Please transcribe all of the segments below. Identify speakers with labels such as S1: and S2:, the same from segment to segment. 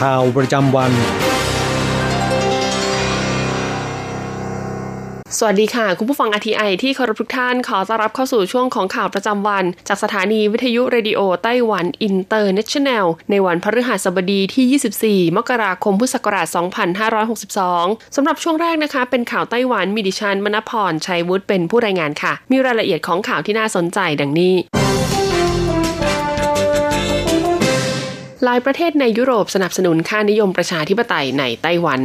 S1: ข่าวประจำวัน
S2: สวัสดีค่ะ คุณผู้ฟัง RTI ที่เคารพทุกท่านขอต้อนรับเข้าสู่ช่วงของข่าวประจำวัน จากสถานีวิทยุ Radio Taiwan International ในวันพฤหัสบดีที่ 24 มกราคมพุทธศักราช 2562 สำหรับช่วงแรกนะคะ เป็นข่าวไต้หวันมีดิฉันมณพรชัยวุฒิเป็นผู้รายงานค่ะ มีรายละเอียดของข่าวที่น่าสนใจดังนี้ หลายประเทศในยุโรปสนับสนุนค่านิยมประชาธิปไตยในไต้หวัน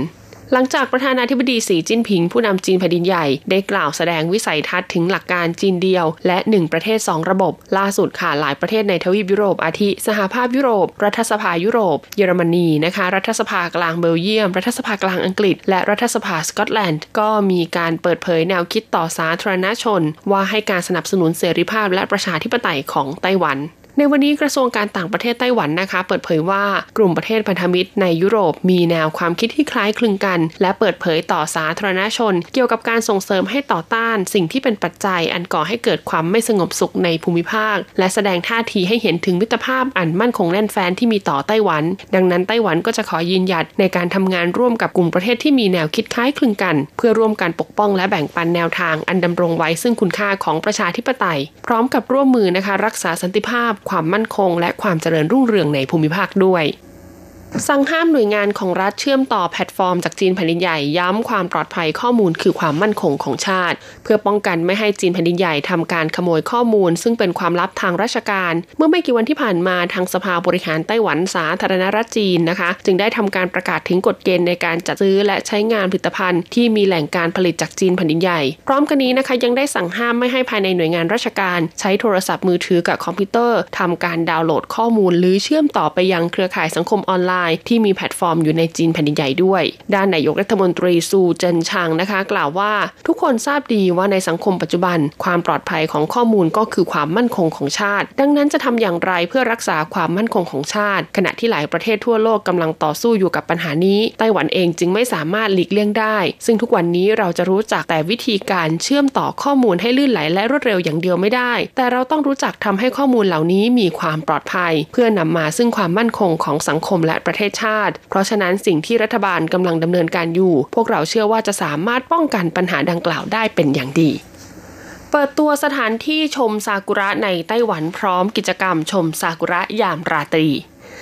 S2: หลังจากประธานาธิบดีสีจิ้นผิง ผู้นำจีนแผ่นดินใหญ่ ได้กล่าวแสดงวิสัยทัศน์ถึงหลักการจีนเดียว และ 1 ประเทศ 2 ระบบ ล่าสุดค่ะหลายประเทศในทวีปยุโรปอาทิ สหภาพยุโรป รัฐสภายุโรป เยอรมนีนะคะ รัฐสภากลางเบลเยียม รัฐสภากลางอังกฤษ และรัฐสภาสกอตแลนด์ ก็มีการเปิดเผยแนวคิดต่อสาธารณชน ว่าให้การสนับสนุนเสรีภาพและประชาธิปไตยของไต้หวัน ในวันนี้กระทรวงการต่างประเทศไต้หวันนะคะ เปิดเผยว่ากลุ่มประเทศพันธมิตรในยุโรปมีแนวความคิดที่คล้ายคลึงกัน และเปิดเผยต่อสาธารณชน เกี่ยวกับการส่งเสริมให้ต่อต้านสิ่งที่เป็นปัจจัยอันก่อให้เกิดความไม่สงบสุขในภูมิภาค และแสดงท่าทีให้เห็นถึงมิตรภาพอันมั่นคงแน่นแฟ้นที่มีต่อไต้หวัน ดังนั้นไต้หวันก็จะขอยืนหยัดในการทำงานร่วมกับกลุ่มประเทศที่มีแนวคิดคล้ายคลึงกัน เพื่อร่วมกันปกป้องและแบ่งปันแนวทางอันดำรงไว้ซึ่งคุณค่าของประชาธิปไตย พร้อมกับร่วมมือนะคะรักษาสันติภาพความมั่นคง และความเจริญรุ่งเรืองในภูมิภาคด้วย สั่งห้ามหน่วยงานของรัฐเชื่อมต่อแพลตฟอร์มจากจีนแผ่นดินใหญ่ย้ำความปลอดภัยข้อมูลคือความมั่นคงของชาติ เพื่อป้องกันไม่ให้จีนแผ่นดินใหญ่ทำการขโมยข้อมูล ซึ่งเป็นความลับทางราชการ เมื่อไม่กี่วันที่ผ่านมาทางสภาบริหารไต้หวันสาธารณรัฐจีนนะคะ จึงได้ทำการประกาศถึงกฎเกณฑ์ในการจัดซื้อและใช้งานผลิตภัณฑ์ที่มีแหล่งการผลิตจากจีนแผ่นดินใหญ่ พร้อมกันนี้นะคะยังได้สั่งห้ามไม่ให้ภายในหน่วยงานราชการ ใช้โทรศัพท์มือถือกับคอมพิวเตอร์ทำการดาวน์โหลดข้อมูล หรือเชื่อมต่อไปยังเครือข่ายสังคมออนไลน์ที่มีแพลตฟอร์มอยู่ในจีนแผ่นดินใหญ่ด้วย ด้านนายกรัฐมนตรีซูเจินชางนะคะ กล่าวว่าทุกคนทราบดีว่าในสังคมปัจจุบัน ความปลอดภัยของข้อมูลก็คือความมั่นคงของชาติ ดังนั้นจะทำอย่างไรเพื่อรักษาความมั่นคงของชาติ ขณะที่หลายประเทศทั่วโลกกำลังต่อสู้อยู่กับปัญหานี้ ไต้หวันเองจึงไม่สามารถหลีกเลี่ยงได้ ซึ่งทุกวันนี้เราจะรู้จักแต่วิธีการเชื่อมต่อข้อมูลให้ลื่นไหลและรวดเร็วอย่างเดียวไม่ได้ แต่เราต้องรู้จักทำให้ข้อมูลเหล่านี้มีความปลอดภัย เพื่อนำมาซึ่งความมั่นคงของสังคมและประเทศชาติ เพราะฉะนั้นสิ่งที่รัฐบาลกำลังดำเนินการอยู่ พวกเราเชื่อว่าจะสามารถป้องกันปัญหาดังกล่าวได้เป็นอย่างดีเปิดตัวสถานที่ชมซากุระในไต้หวันพร้อมกิจกรรมชมซากุระยามราตรี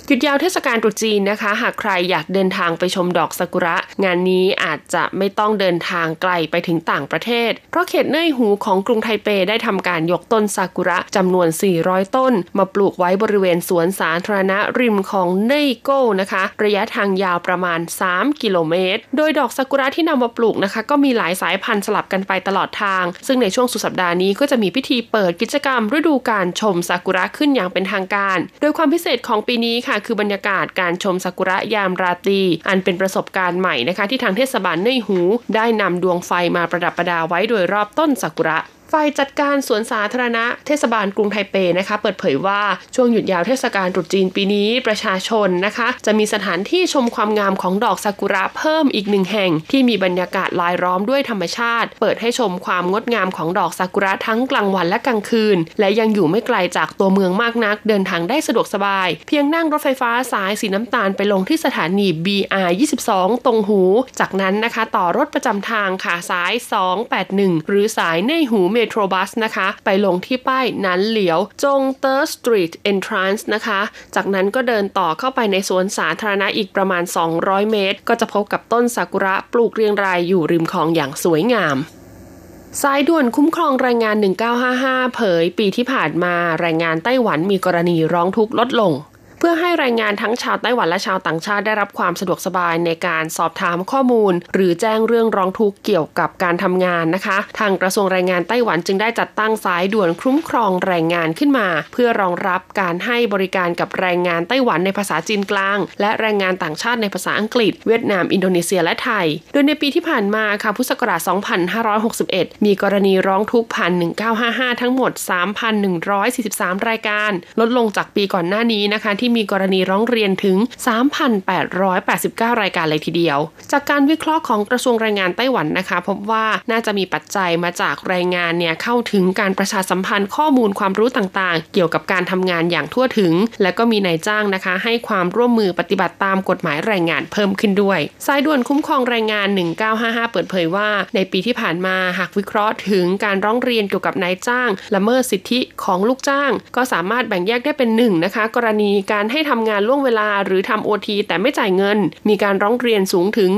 S2: หยุดยาวเทศกาลตรุษจีนนะคะ หากใครอยากเดินทางไปชมดอกซากุระ งานนี้อาจจะไม่ต้องเดินทางไกลไปถึงต่างประเทศ เพราะเขตเน่ยหูของกรุงไทเปได้ทำการยกต้นซากุระจำนวน 400 ต้น มาปลูกไว้บริเวณสวนสาธารณะริมของเน่ยโก้นะคะ ระยะทางยาวประมาณ 3 กิโลเมตร โดยดอกซากุระที่นำมาปลูกนะคะ ก็มีหลายสายพันธุ์สลับกันไปตลอดทาง ซึ่งในช่วงสุดสัปดาห์นี้ก็จะมีพิธีเปิดกิจกรรมฤดูการชมซากุระขึ้นอย่างเป็นทางการ โดยความพิเศษของปีนี้ค่ะคือบรรยากาศการชมซากุระยามราตรีอันเป็นประสบการณ์ใหม่นะคะ ที่ทางเทศบาลเน่ยหู ได้นำดวงไฟมาประดับประดาไว้โดยรอบต้นซากุระ ฝ่ายจัดการสวนสาธารณะเทศบาลกรุงไทเปนะคะ เปิดเผยว่าช่วงหยุดยาวเทศกาลตรุษจีนปีนี้ประชาชนนะคะ จะมีสถานที่ชมความงามของดอกซากุระเพิ่มอีกหนึ่งแห่ง ที่มีบรรยากาศลายล้อมด้วยธรรมชาติ เปิดให้ชมความงดงามของดอกซากุระทั้งกลางวันและกลางคืน และยังอยู่ไม่ไกลจากตัวเมืองมากนัก เดินทางได้สะดวกสบาย เพียงนั่งรถไฟฟ้าสายสีน้ำตาลไปลงที่สถานี BR 22 ตงหู จากนั้นนะคะ ต่อรถประจำทางค่ะสาย 281 หรือสายเน่หู Metro Bus นะคะ ไปลงที่ป้ายนันเหลียว จงเตอร์ Street Entrance นะคะ จากนั้นก็เดินต่อเข้าไปในสวนสาธารณะอีกประมาณ 200 เมตร ก็จะพบกับต้นซากุระปลูกเรียงรายอยู่ริมคลองอย่างสวยงามสายด่วนคุ้มครองแรงงาน 1955 เผย ปีที่ผ่านมาแรงงานไต้หวันมีกรณีร้องทุกข์ลดลง เพื่อให้แรงงานทั้งชาวไต้หวันและชาวต่างชาติได้รับความสะดวกสบายในการสอบถามข้อมูล หรือแจ้งเรื่องร้องทุกข์เกี่ยวกับการทำงานนะคะ ทางกระทรวงแรงงานไต้หวันจึงได้จัดตั้งสายด่วนคุ้มครองแรงงานขึ้นมา เพื่อรองรับการให้บริการกับแรงงานไต้หวันในภาษาจีนกลาง และแรงงานต่างชาติในภาษาอังกฤษ เวียดนาม อินโดนีเซียและไทย โดยในปีที่ผ่านมาค่ะพุทธศักราช 2561 มีกรณีร้องทุกข์ผ่าน1955 ทั้งหมด 3,143 รายการ ลดลงจากปีก่อนหน้านี้นะคะที่ที่มีกรณีร้องเรียนถึง 3,889 รายการเลยทีเดียว จากการวิเคราะห์ของกระทรวงแรงงานไต้หวันนะคะ พบว่าน่าจะมีปัจจัยมาจากแรงงานเนี่ยเข้าถึงการประชาสัมพันธ์ข้อมูลความรู้ต่างๆ เกี่ยวกับการทำงานอย่างทั่วถึง และก็มีนายจ้างนะคะ ให้ความร่วมมือปฏิบัติตามกฎหมายแรงงานเพิ่มขึ้นด้วยสายด่วนคุ้มครองแรงงาน 1955 เปิดเผยว่า ในปีที่ผ่านมาหากวิเคราะห์ถึงการร้องเรียนเกี่ยวกับนายจ้าง ละเมิดสิทธิของลูกจ้าง ก็สามารถแบ่งแยกได้เป็นหนึ่งนะคะกรณีการการให้ทำงานล่วงเวลาหรือทำโอทีแต่ไม่จ่ายเงิน มีการร้องเรียนสูงถึง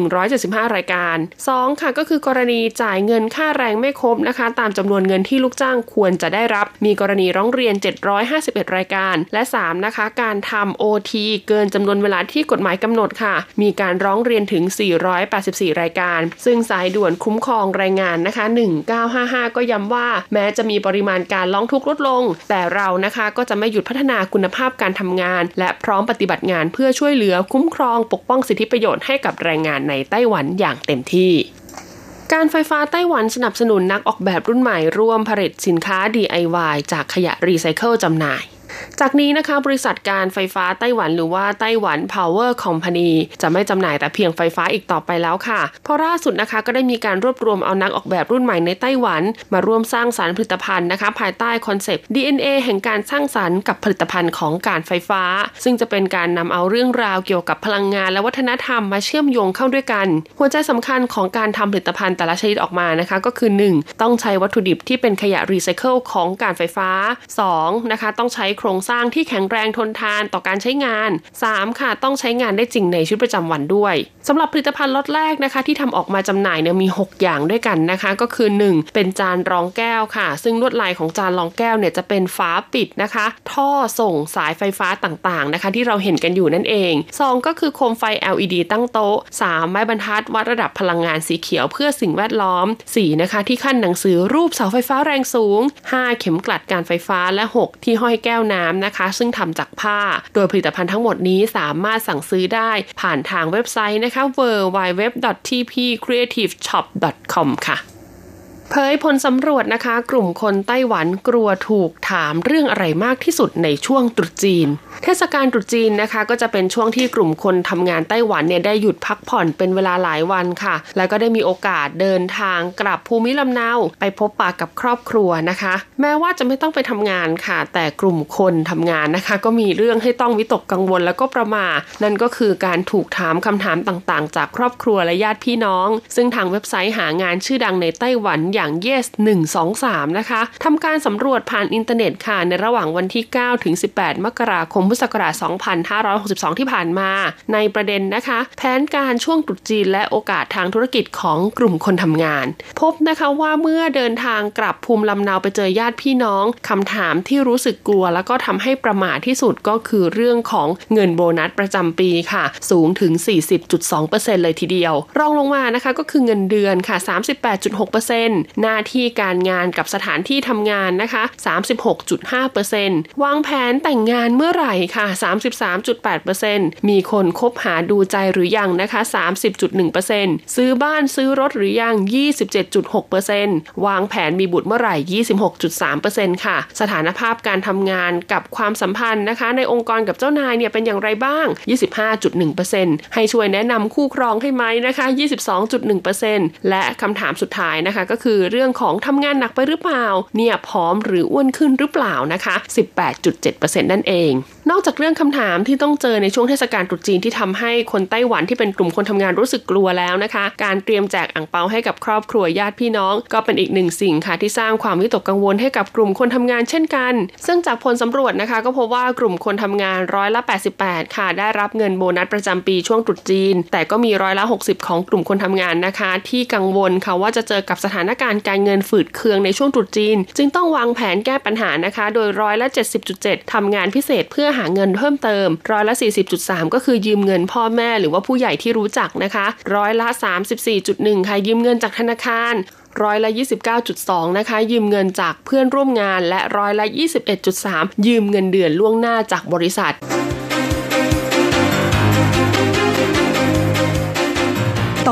S2: 1,175 รายการ 2. ค่ะก็คือกรณีจ่ายเงินค่าแรงไม่ครบนะคะ ตามจำนวนเงินที่ลูกจ้างควรจะได้รับ มีกรณีร้องเรียน 751 รายการ และ 3. นะคะ การทำโอทีเกินจำนวนเวลาที่กฎหมายกำหนดค่ะ มีการร้องเรียนถึง 484 รายการ ซึ่งสายด่วนคุ้มครองแรงงานนะคะ 1955 ก็ย้ำว่า แม้จะมีปริมาณการร้องทุกข์ลดลง แต่เรานะคะก็จะไม่หยุดพัฒนาคุณภาพการทำงาน และพร้อมปฏิบัติงานเพื่อช่วยเหลือคุ้มครองปกป้องสิทธิประโยชน์ให้กับแรงงานในไต้หวันอย่างเต็มที่การไฟฟ้าไต้หวันสนับสนุนนักออกแบบรุ่นใหม่ร่วมผลิตสินค้า DIY จากขยะรีไซเคิลจำหน่าย จากนี้นะคะบริษัทการไฟฟ้าไต้หวันหรือว่าไต้หวัน Power Company จะไม่จำหน่ายแต่เพียงไฟฟ้าอีกต่อไปแล้วค่ะ เพราะล่าสุดนะคะก็ได้มีการรวบรวมเอานักออกแบบรุ่นใหม่ในไต้หวัน มาร่วมสร้างสรรค์ผลิตภัณฑ์นะคะ ภายใต้คอนเซปต์ DNA แห่งการสร้างสรรค์กับผลิตภัณฑ์ของการไฟฟ้า ซึ่งจะเป็นการนำเอาเรื่องราวเกี่ยวกับพลังงานและวัฒนธรรมมาเชื่อมโยงเข้าด้วยกัน หัวใจสำคัญของการทำผลิตภัณฑ์แต่ละชนิดออกมานะคะ ก็คือ 1. ต้องใช้วัตถุดิบที่เป็นขยะรีไซเคิลของการไฟฟ้า 2. นะคะต้องใช้โครงสร้างที่แข็งแรงทนทานต่อการใช้งาน 3. ค่ะต้องใช้งานได้จริงในชีวิตประจำวันด้วยสำหรับผลิตภัณฑ์ล็อตแรกนะคะ ที่ทำออกมาจำหน่ายเนี่ยมี 6 อย่างด้วยกันนะคะ ก็คือ 1. เป็นจานรองแก้วค่ะ ซึ่งลวดลายของจานรองแก้วเนี่ยจะเป็นฝาปิดนะคะ ท่อส่งสายไฟฟ้าต่างๆนะคะ ที่เราเห็นกันอยู่นั่นเอง 2. ก็คือโคมไฟ LED ตั้งโต๊ะ 3. ไม้บรรทัดวัดระดับพลังงานสีเขียวเพื่อสิ่งแวดล้อม 4. นะคะที่ขั้นหนังสือรูปเสาไฟฟ้าแรงสูง 5. เข็มกลัดการไฟฟ้าและ 6 ที่ห้อยแก้วน้ำนะคะ ซึ่งทำจากผ้า โดยผลิตภัณฑ์ทั้งหมดนี้สามารถสั่งซื้อได้ผ่านทางเว็บไซต์นะคะ w w w t p c r e a t i v e s h o p c o m ค่ะ เผยผลสำรวจนะคะ กลุ่มคนไต้หวันกลัวถูกถามเรื่องอะไรมากที่สุดในช่วงตรุษจีน เทศกาลตรุษจีนนะคะ ก็จะเป็นช่วงที่กลุ่มคนทำงานไต้หวันเนี่ยได้หยุดพักผ่อนเป็นเวลาหลายวันค่ะ แล้วก็ได้มีโอกาสเดินทางกลับภูมิลำเนาไปพบปะกับครอบครัวนะคะ แม้ว่าจะไม่ต้องไปทำงานค่ะ แต่กลุ่มคนทำงานนะคะ ก็มีเรื่องให้ต้องวิตกกังวลแล้วก็ประมานั่นก็คือการถูกถามคำถามต่างๆ จากครอบครัวและญาติพี่น้อง ซึ่งทางเว็บไซต์หางานชื่อดังในไต้หวันอย่าง Yes 123 นะคะทำการสำรวจผ่านอินเทอร์เน็ตค่ะ ในระหว่างวันที่ 9 ถึง 18 มกราคม พุทธศักราช 2562 ที่ผ่านมา ในประเด็นนะคะ แผนการช่วงตรุษจีนและโอกาสทางธุรกิจของกลุ่มคนทำงาน พบนะคะว่าเมื่อเดินทางกลับภูมิลำเนาไปเจอญาติพี่น้องคำถามที่รู้สึกกลัว แล้วก็ทำให้ประมาทที่สุดก็คือเรื่องของเงินโบนัสประจำปีค่ะ สูงถึง 40.2%เลยทีเดียว รองลงมานะคะก็คือเงินเดือนค่ะ 38.6%หน้าที่การงานกับสถานที่ทำงานนะคะ 36.5%วางแผนแต่งงานเมื่อไหร่ค่ะ 33.8%มีคนคบหาดูใจหรือยังนะคะ 30.1%ซื้อบ้านซื้อรถหรือยัง 27.6%วางแผนมีบุตรเมื่อไหร่ 26.3%ค่ะ สถานภาพการทำงานกับความสัมพันธ์นะคะ ในองค์กรกับเจ้านายเนี่ยเป็นอย่างไรบ้าง 25.1%ให้ช่วยแนะนำคู่ครองให้ไหมนะคะ 22.1%และคำถามสุดท้ายนะคะก็คือเรื่องของทำงานหนักไปหรือเปล่า เนี่ยผอมหรืออ้วนขึ้นหรือเปล่านะคะ 18.7%นั่นเอง นอกจากเรื่องคำถามที่ต้องเจอในช่วงเทศกาลตรุษจีนที่ทำให้คนไต้หวันที่เป็นกลุ่มคนทำงานรู้สึกกลัวแล้วนะคะ การเตรียมแจกอ่างเปาให้กับครอบครัวญาติพี่น้อง ก็เป็นอีกหนึ่งสิ่งค่ะที่สร้างความวิตกกังวลให้กับกลุ่มคนทำงานเช่นกัน ซึ่งจากผลสำรวจนะคะ ก็พบว่ากลุ่มคนทำงานร้อยละ 88 ค่ะ ได้รับเงินโบนัสประจำปีช่วงตรุษจีน แต่ก็มีร้อยละ 60 ของกลุ่มคนทำงานนะคะ ที่กังวลค่ะว่าจะเจอกับสถานการณ์การเงินฝืดเคืองในช่วงตรุษจีน จึงต้องวางแผนแก้ปัญหานะคะ โดยร้อยละ 70.7ทำงานพิเศษเพื่อหาเงินเพิ่มเติม ร้อยละ 40.3 ก็คือยืมเงินพ่อแม่หรือว่าผู้ใหญ่ที่รู้จักนะคะ ร้อยละ 34.1 ค่ะยืมเงินจากธนาคารร้อยละ 29.2 นะคะ ยืมเงินจากเพื่อนร่วมงาน และร้อยละ 21.3 ยืมเงินเดือนล่วงหน้าจากบริษัท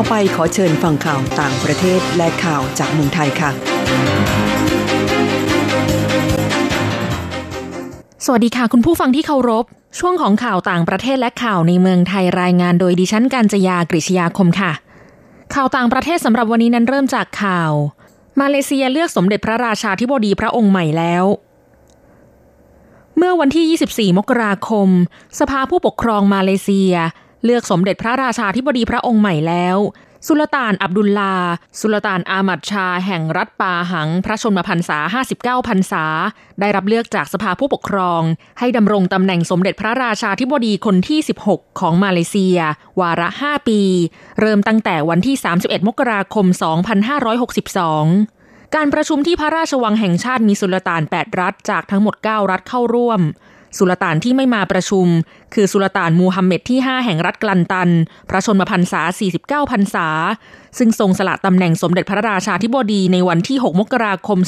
S3: ต่อไปขอเชิญฟังข่าวต่างประเทศและข่าวจากเมืองไทยค่ะ
S4: สวัสดีค่ะคุณผู้ฟังที่เคารพ ช่วงของข่าวต่างประเทศและข่าวในเมืองไทยรายงานโดยดิฉันกัญจยากริชยาคมค่ะ ข่าวต่างประเทศสำหรับวันนี้นั้นเริ่มจากข่าว มาเลเซียเลือกสมเด็จพระราชาธิบดีพระองค์ใหม่แล้วเมื่อวันที่ 24 มกราคม สภาผู้ปกครองมาเลเซีย เลือกสมเด็จพระราชาธิบดีพระองค์ใหม่แล้ว สุลต่านอับดุลลา สุลต่านอามัดชา แห่งรัฐปาหัง พระชนมพรรษา 59 พรรษา ได้รับเลือกจากสภาผู้ปกครอง ให้ดำรงตำแหน่งสมเด็จพระราชาธิบดีคนที่ 16 ของมาเลเซีย วาระ 5 ปี เริ่มตั้งแต่วันที่ 31 มกราคม 2562การประชุมที่พระราชวังแห่งชาติมีสุลต่าน 8 รัฐจากทั้งหมด 9 รัฐเข้าร่วม สุลต่านที่ไม่มาประชุม คือสุลต่านมูฮัมเหม็ดที่ 5 แห่งรัฐกลันตัน พระชนมพรรษา 49 พรรษา ซึ่งทรงสละตำแหน่งสมเด็จพระราชาธิบดีในวันที่ 6 มกราคม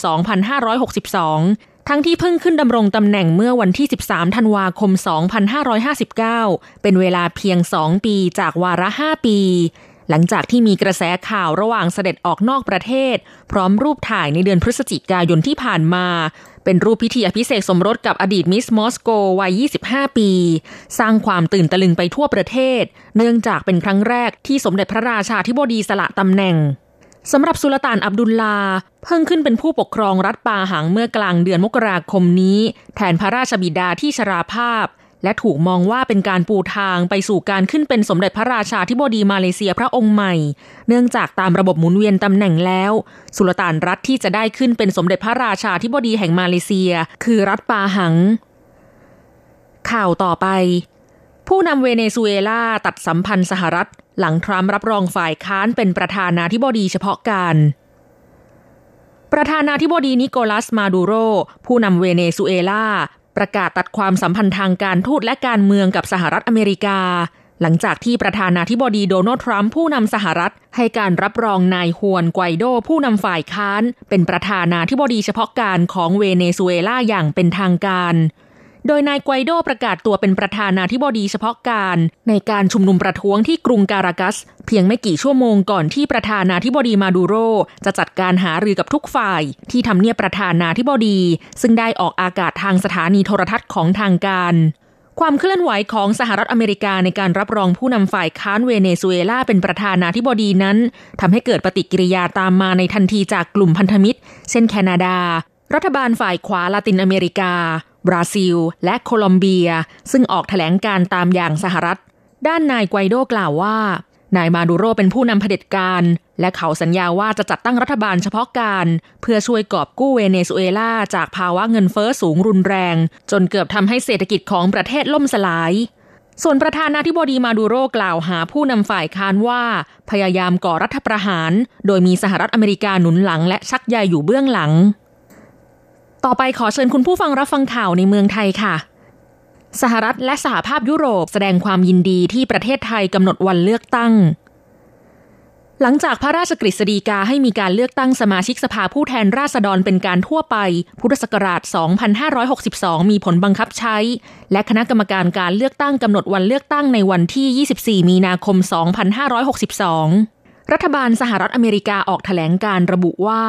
S4: 2562 ทั้งที่เพิ่งขึ้นดำรงตำแหน่งเมื่อวันที่ 13 ธันวาคม 2559 เป็นเวลาเพียง 2 ปีจากวาระ 5 ปีหลังจากที่มีกระแสข่าวระหว่างเสด็จออกนอกประเทศ พร้อมรูปถ่ายในเดือนพฤศจิกายนที่ผ่านมา เป็นรูปพิธีอภิเษกสมรสกับอดีตมิสมอสโกวัย 25 ปี สร้างความตื่นตะลึงไปทั่วประเทศ เนื่องจากเป็นครั้งแรกที่สมเด็จพระราชาธิบดีสละตำแหน่งสำหรับสุลต่านอับดุลลา เพิ่งขึ้นเป็นผู้ปกครองรัฐปาหังเมื่อกลางเดือนมกราคมนี้ แทนพระราชบิดาที่ชราภาพ และถูกมองว่าเป็นการปูทางไปสู่การขึ้นเป็นสมเด็จพระราชาธิบดีมาเลเซียพระองค์ใหม่ เนื่องจากตามระบบหมุนเวียนตำแหน่งแล้ว สุลต่านรัฐที่จะได้ขึ้นเป็นสมเด็จพระราชาธิบดีแห่งมาเลเซีย คือรัฐปาหัง ข่าวต่อไป ผู้นำเวเนซุเอลาตัดสัมพันธ์สหรัฐ หลังทรัมป์รับรองฝ่ายค้านเป็นประธานาธิบดีเฉพาะการประธานาธิบดีนิโคลัสมาดูโร ผู้นำเวเนซุเอลา ประกาศตัดความสัมพันธ์ทางการทูตและการเมืองกับสหรัฐอเมริกา หลังจากที่ประธานาธิบดีโดนัลด์ทรัมป์ผู้นำสหรัฐ ให้การรับรองนายฮวนไกวโดผู้นำฝ่ายค้าน เป็นประธานาธิบดีเฉพาะการของเวเนซุเอลาอย่างเป็นทางการ โดยนายไกวโดประกาศตัวเป็นประธานาธิบดีเฉพาะการ ในการชุมนุมประท้วงที่กรุงการากัส เพียงไม่กี่ชั่วโมงก่อนที่ประธานาธิบดีมาดูโร จะจัดการหารือกับทุกฝ่าย ที่ทำเนียบประธานาธิบดี ซึ่งได้ออกอากาศทางสถานีโทรทัศน์ของทางการความเคลื่อนไหวของสหรัฐอเมริกาในการรับรองผู้นำฝ่ายค้านเวเนซุเอลาเป็นประธานาธิบดีนั้นทำให้เกิดปฏิกิริยาตามมาในทันทีจากกลุ่มพันธมิตร เช่นแคนาดา รัฐบาลฝ่ายขวาลาตินอเมริกา บราซิล และโคลอมเบีย ซึ่งออกแถลงการตามอย่างสหรัฐ ด้านนายไกวโดกล่าวว่า นายมาดูโรเป็นผู้นำเผด็จการ และเขาสัญญาว่าจะจัดตั้งรัฐบาลเฉพาะการ เพื่อช่วยกอบกู้เวเนซุเอลาจากภาวะเงินเฟอ้อสูงรุนแรง จนเกือบทำให้เศรษฐกิจของประเทศล่มสลายส่วนประธานาธิบดีมาดูโรกล่าวหาผู้นำฝ่ายค้านว่า พยายามก่อรัฐประหาร โดยมีสหรัฐอเมริกาหนุนหลังและชักใยอยู่เบื้องหลัง ต่อไปขอเชิญคุณผู้ฟังรับฟังข่าวในเมืองไทยค่ะ สหรัฐและสหภาพยุโรปแสดงความยินดีที่ประเทศไทยกำหนดวันเลือกตั้ง หลังจากพระราชกฤษฎีกาให้มีการเลือกตั้งสมาชิกสภาผู้แทนราษฎรเป็นการทั่วไป พุทธศักราช 2562 มีผลบังคับใช้ และคณะกรรมการการเลือกตั้งกำหนดวันเลือกตั้งในวันที่ 24 มีนาคม 2562 รัฐบาลสหรัฐอเมริกาออกแถลงการระบุว่า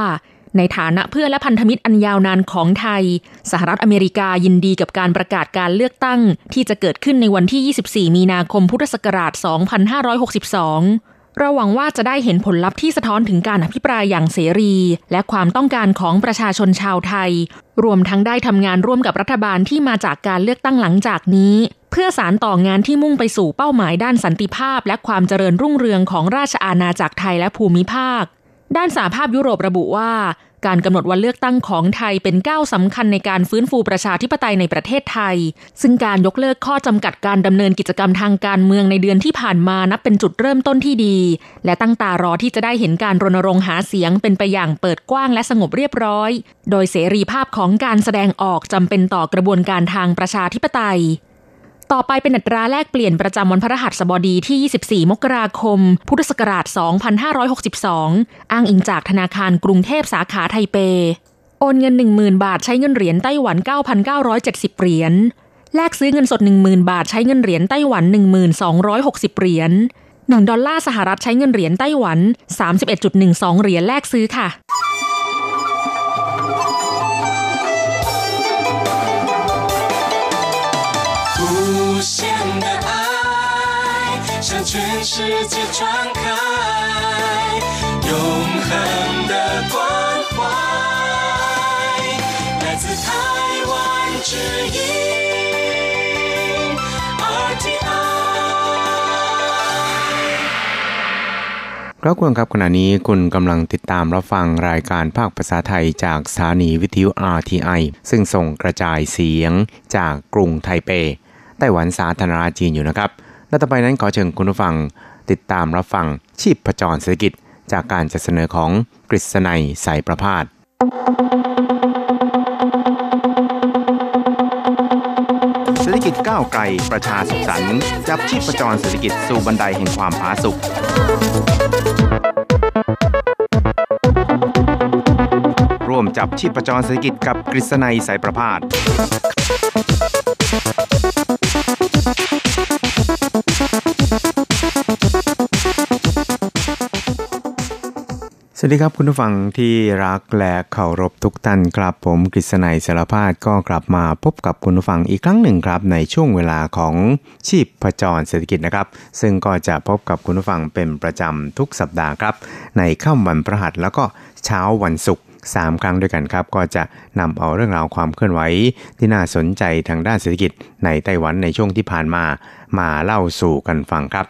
S4: ในฐานะเพื่อนและพันธมิตรอันยาวนานของไทย สหรัฐอเมริกายินดีกับการประกาศการเลือกตั้ง ที่จะเกิดขึ้นในวันที่ 24 มีนาคมพุทธศักราช 2562
S5: เราหวังว่าจะได้เห็นผลลัพธ์ที่สะท้อนถึงการอภิปรายอย่างเสรี และความต้องการของประชาชนชาวไทย รวมทั้งได้ทำงานร่วมกับรัฐบาลที่มาจากการเลือกตั้งหลังจากนี้ เพื่อสารต่องานที่มุ่งไปสู่เป้าหมายด้านสันติภาพ และความเจริญรุ่งเรืองของราชอาณาจักรไทยและภูมิภาค ด้านสาภาพยุโรประบุว่า การกำหนดวันเลือกตั้งของไทยเป็นก้าวสำคัญในการฟื้นฟูประชาธิปไตยในประเทศไทย ซึ่งการยกเลิกข้อจำกัดการดำเนินกิจกรรมทางการเมืองในเดือนที่ผ่านมานับเป็นจุดเริ่มต้นที่ดี และตั้งตารอที่จะได้เห็นการรณรงค์หาเสียงเป็นไปอย่างเปิดกว้างและสงบเรียบร้อย โดยเสรีภาพของการแสดงออกจำเป็นต่อกระบวนการทางประชาธิปไตย ต่อไปเป็นอัตราแลกเปลี่ยนประจำวันพฤหัสบดีที่ 24 มกราคม พุทธศักราช 2562 อ้างอิงจากธนาคารกรุงเทพสาขาไทเป โอนเงิน 10,000 บาทใช้เงินเหรียญไต้หวัน 9,970 เหรียญ แลกซื้อเงินสด 10,000 บาทใช้เงินเหรียญไต้หวัน 1,260 เหรียญ 1 ดอลลาร์สหรัฐใช้เงินเหรียญไต้หวัน 31.12 เหรียญแลกซื้อค่ะ 全世界传开永恒的关怀来自台湾之音 RTI ครับคุณครับขณะนี้คุณกำลังติดตามรับฟังรายการภาคภาษาไทยจากสถานีวิทยุ RTI ซึ่งส่งกระจายเสียงจากกรุงไทเป ไต้หวันสาธารณรัฐจีนอยู่นะครับ และต่อไปนั้นขอเชิญคุณผู้ฟังติดตามรับฟังชีพประจรเศรษฐกิจ จากการจัดเสนอของกฤษณัยสายประพาสเศรษฐกิจก้าวไกลประชาสุขสันต์จับชีพประจรเศรษฐกิจสู่บันไดแห่งความผาสุกร่วมจับชีพประจรเศรษฐกิจกับกฤษณัยสายประพาส สวัสดีครับคุณผู้ฟังที่รักและเคารพทุกท่านครับผมกฤษณัยสารพาดก็กลับมาพบกับคุณผู้ฟังอีกครั้งหนึ่งครับในช่วงเวลาของชีพประจรเศรษฐกิจนะครับ ซึ่งก็จะพบกับคุณผู้ฟังเป็นประจำทุกสัปดาห์ครับ ในค่ำวันพฤหัสแล้วก็เช้าวันศุกร์ 3 ครั้งด้วยกันครับ ก็จะนำเอาเรื่องราวความเคลื่อนไหวที่น่าสนใจทางด้านเศรษฐกิจในไต้หวันในช่วงที่ผ่านมามาเล่าสู่กันฟังครับ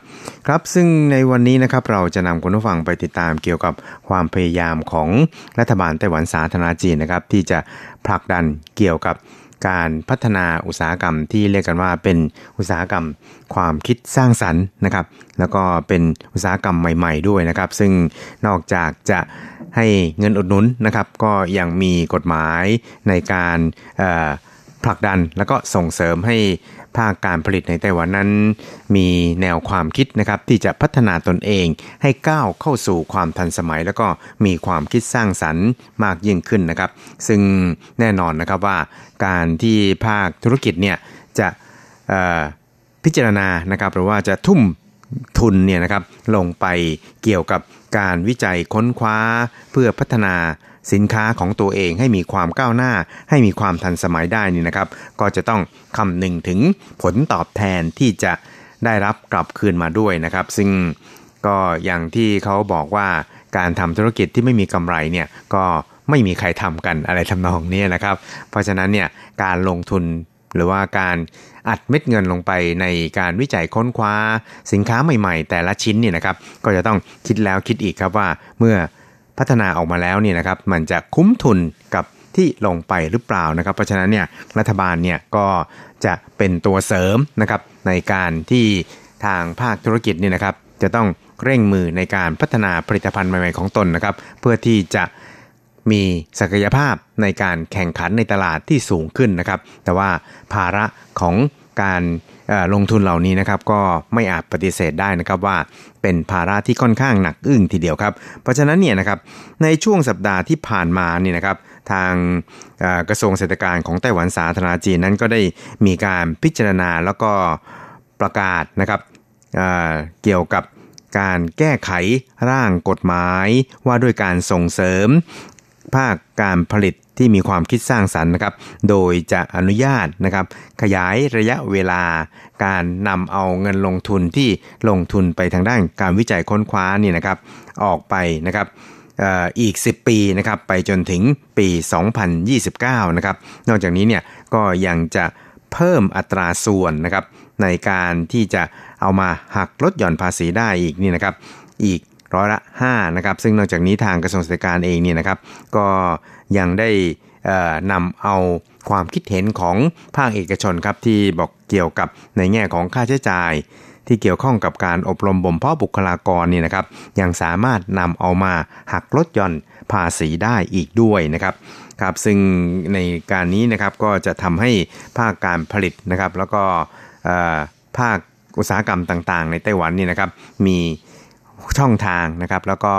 S5: ครับซึ่งในวันนี้นะครับเราจะนำคุณผู้ฟังไปติดตามเกี่ยวกับความพยายามของรัฐบาลไต้หวันสาธารณจีนนะครับที่จะผลักดันเกี่ยวกับ การพัฒนาอุตสาหกรรมที่เรียกกันว่าเป็นอุตสาหกรรมความคิดสร้างสรรค์นะครับ แล้วก็เป็นอุตสาหกรรมใหม่ ๆ ด้วยนะครับ ซึ่งนอกจากจะให้เงินอุดหนุนนะครับ ก็ยังมีกฎหมายในการผลักดันแล้วก็ส่งเสริมให้ ภาคการผลิตในไต้หวันนั้น มีแนวความคิดนะครับที่จะพัฒนาตนเองให้ก้าวเข้าสู่ความทันสมัย แล้วก็มีความคิดสร้างสรรค์มากยิ่งขึ้นนะครับ ซึ่งแน่นอนนะครับว่าการที่ภาคธุรกิจเนี่ยจะพิจารณานะครับหรือว่าจะทุ่มทุนเนี่ยนะครับลงไปเกี่ยวกับการวิจัยค้นคว้าเพื่อพัฒนา สินค้าของตัวเองให้มีความก้าวหน้า ให้มีความทันสมัยได้นี่นะครับ ก็จะต้องคำนึงถึงผลตอบแทนที่จะได้รับกลับคืนมาด้วยนะครับ ซึ่งก็อย่างที่เขาบอกว่าการทำธุรกิจที่ไม่มีกำไรเนี่ยก็ไม่มีใครทำกันอะไรทำนองนี้นะครับ เพราะฉะนั้นเนี่ยการลงทุนหรือว่าการอัดเม็ดเงินลงไปในการวิจัยค้นคว้า สินค้าใหม่ๆ แต่ละชิ้นเนี่ยนะครับ ก็จะต้องคิดแล้วคิดอีกครับว่าเมื่อ พัฒนาออกมาแล้วเนี่ยนะครับมันจะคุ้มทุนกับที่ลงไปหรือเปล่านะครับ เพราะฉะนั้นเนี่ยรัฐบาลเนี่ยก็จะเป็นตัวเสริมนะครับในการที่ทางภาคธุรกิจเนี่ยนะครับ จะต้องเร่งมือในการพัฒนาผลิตภัณฑ์ใหม่ๆของตนนะครับ เพื่อที่จะมีศักยภาพในการแข่งขันในตลาดที่สูงขึ้นนะครับ แต่ว่าภาระของการลงทุนเหล่านี้นะครับก็ไม่อาจปฏิเสธได้นะครับว่าเป็นภาระที่ค่อนข้างหนักอึ้งทีเดียวครับ เพราะฉะนั้นเนี่ยนะครับในช่วงสัปดาห์ที่ผ่านมานี่นะครับทางกระทรวงเศรษฐการของไต้หวันสาธารณจีนนั้นก็ได้มีการพิจารณาแล้วก็ประกาศนะครับเเกี่ยวกับการแก้ไขร่างกฎหมายว่าด้วยการส่งเสริม ภาคการผลิต ที่มีความคิดสร้างสรรค์นะครับ โดยจะอนุญาตนะครับ ขยายระยะเวลา การนำเอาเงินลงทุนที่ลงทุนไปทางด้านการวิจัยค้นคว้านี่นะครับ ออกไปนะครับอีก 10 ปีนะครับไปจนถึงปี 2029 นะครับ นอกจากนี้เนี่ยก็ยังจะเพิ่มอัตราส่วนนะครับในการที่จะเอามาหักลดหย่อนภาษีได้อีกนี่นะครับ อีก ร้อยละ5นะครับซึ่งนอกจากนี้ทางกระทรวงเศรษฐการเองเนี่ยนะครับ ก็ยังได้นำเอาความคิดเห็นของภาคเอกชนครับที่บอกเกี่ยวกับในแง่ของค่าใช้จ่าย ที่เกี่ยวข้องกับการอบรมบ่มเพาะบุคลากรนี่นะครับ ยังสามารถนำเอามาหักลดหย่อนภาษีได้อีกด้วยนะครับครับซึ่งในการนี้นะครับก็จะทำให้ภาคการผลิตนะครับ แล้วก็ภาคอุตสาหกรรมต่างๆ ในไต้หวันนี่นะครับมี ช่องทางนะครับ แล้วก็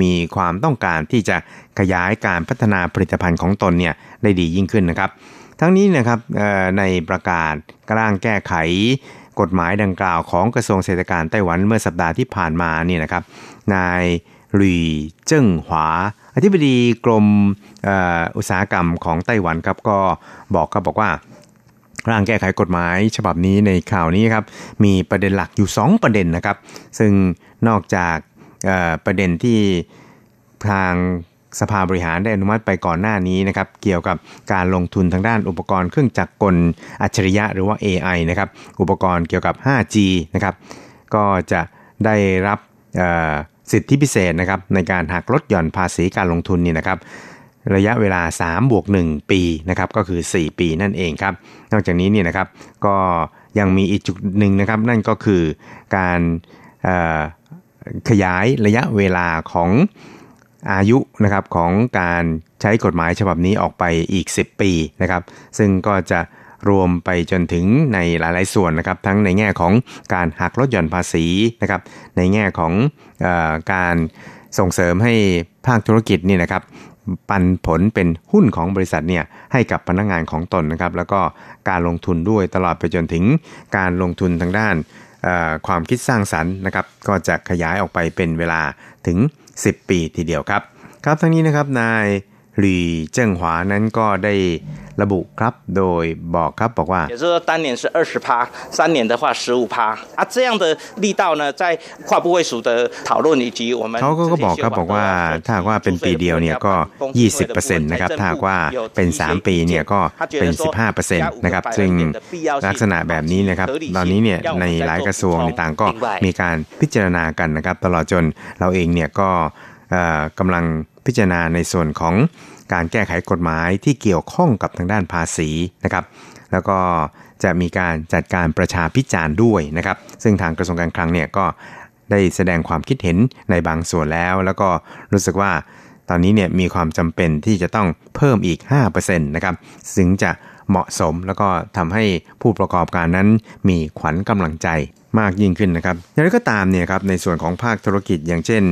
S5: มีความต้องการที่จะขยายการพัฒนาผลิตภัณฑ์ของตนเนี่ยได้ดียิ่งขึ้นนะครับ ทั้งนี้นะครับในประกาศกร่างแก้ไขกฎหมายดังกล่าวของกระทรวงเศรษฐการไต้หวันเมื่อสัปดาห์ที่ผ่านมานี่นะครับ นายหลุยเจิ้งหวา อธิบดีกรมอุตสาหกรรมของไต้หวันครับก็บอกครับบอกว่า ร่างแก้ไขกฎหมายฉบับนี้ในข่าวนี้ครับมีประเด็นหลักอยู่ 2 ประเด็นนะครับ ซึ่งนอกจากประเด็นที่ทางสภาบริหารได้อนุมัติไปก่อนหน้านี้นะครับ เกี่ยวกับการลงทุนทางด้านอุปกรณ์เครื่องจักรกลอัจฉริยะหรือว่า AI นะครับ อุปกรณ์เกี่ยวกับ 5G นะครับ ก็จะได้รับสิทธิพิเศษนะครับในการหักลดหย่อนภาษีการลงทุนนี่นะครับ ระยะเวลา3บวก1ปีนะครับก็คือ 4 ปีนั่นเองครับ นอกจากนี้เนี่ยนะครับก็ยังมีอีกจุดหนึ่งนะครับ นั่นก็คือการขยายระยะเวลาของอายุนะครับของการใช้กฎหมายฉบับนี้ออกไปอีก 10 ปีนะครับ ซึ่งก็จะรวมไปจนถึงในหลาย ๆ ส่วนนะครับ ทั้งในแง่ของการหักลดหย่อนภาษีนะครับ ในแง่ของอการส่งเสริมให้ภาคธุรกิจนี่นะครับ ปันผลเป็นหุ้นของบริษัทเนี่ยให้กับพนักงงานของตนนะครับแล้วก็การลงทุนด้วยตลอดไปจนถึงการลงทุนทางด้านความคิดสร้างสรรค์นะครับก็จะขยายออกไปเป็นเวลาถึง 10 ปีทีเดียวครับ ครับทั้งนี้นะครับนาย หลีเจิ้งหวานั้นก็ได้ระบุครับโดยบอกครับบอกว่า
S6: 也就是说单年是二十趴三年的话十五趴啊这样的力道呢在跨部会署的讨论以及我们
S5: เขาก็บอกครับบอกว่าถ้าว่าเป็นปีเดียวเนี่ยก็ 20%นะครับถ้าว่าเป็น 3 ปีเนี่ยก็เป็น 15%นะครับซึ่งลักษณะแบบนี้นะครับตอนนี้เนี่ยในหลายกระทรวงต่างก็มีการพิจารณากันนะครับตลอดจนเราเองเนี่ยก็ กำลังพิจารณาในส่วนของการแก้ไขกฎหมายที่เกี่ยวข้องกับทางด้านภาษีนะครับ แล้วก็จะมีการจัดการประชาพิจารณ์ด้วยนะครับ ซึ่งทางกระทรวงการคลังเนี่ยก็ได้แสดงความคิดเห็นในบางส่วนแล้ว แล้วก็รู้สึกว่าตอนนี้เนี่ยมีความจำเป็นที่จะต้องเพิ่มอีก 5%นะครับถึงจะเหมาะสมแล้วก็ทำให้ผู้ประกอบการนั้นมีขวัญกำลังใจ มากยิ่งขึ้นนะครับอย่างไรก็ตามเนี่ยครับในส่วนของภาคธุรกิจอย่างเช่น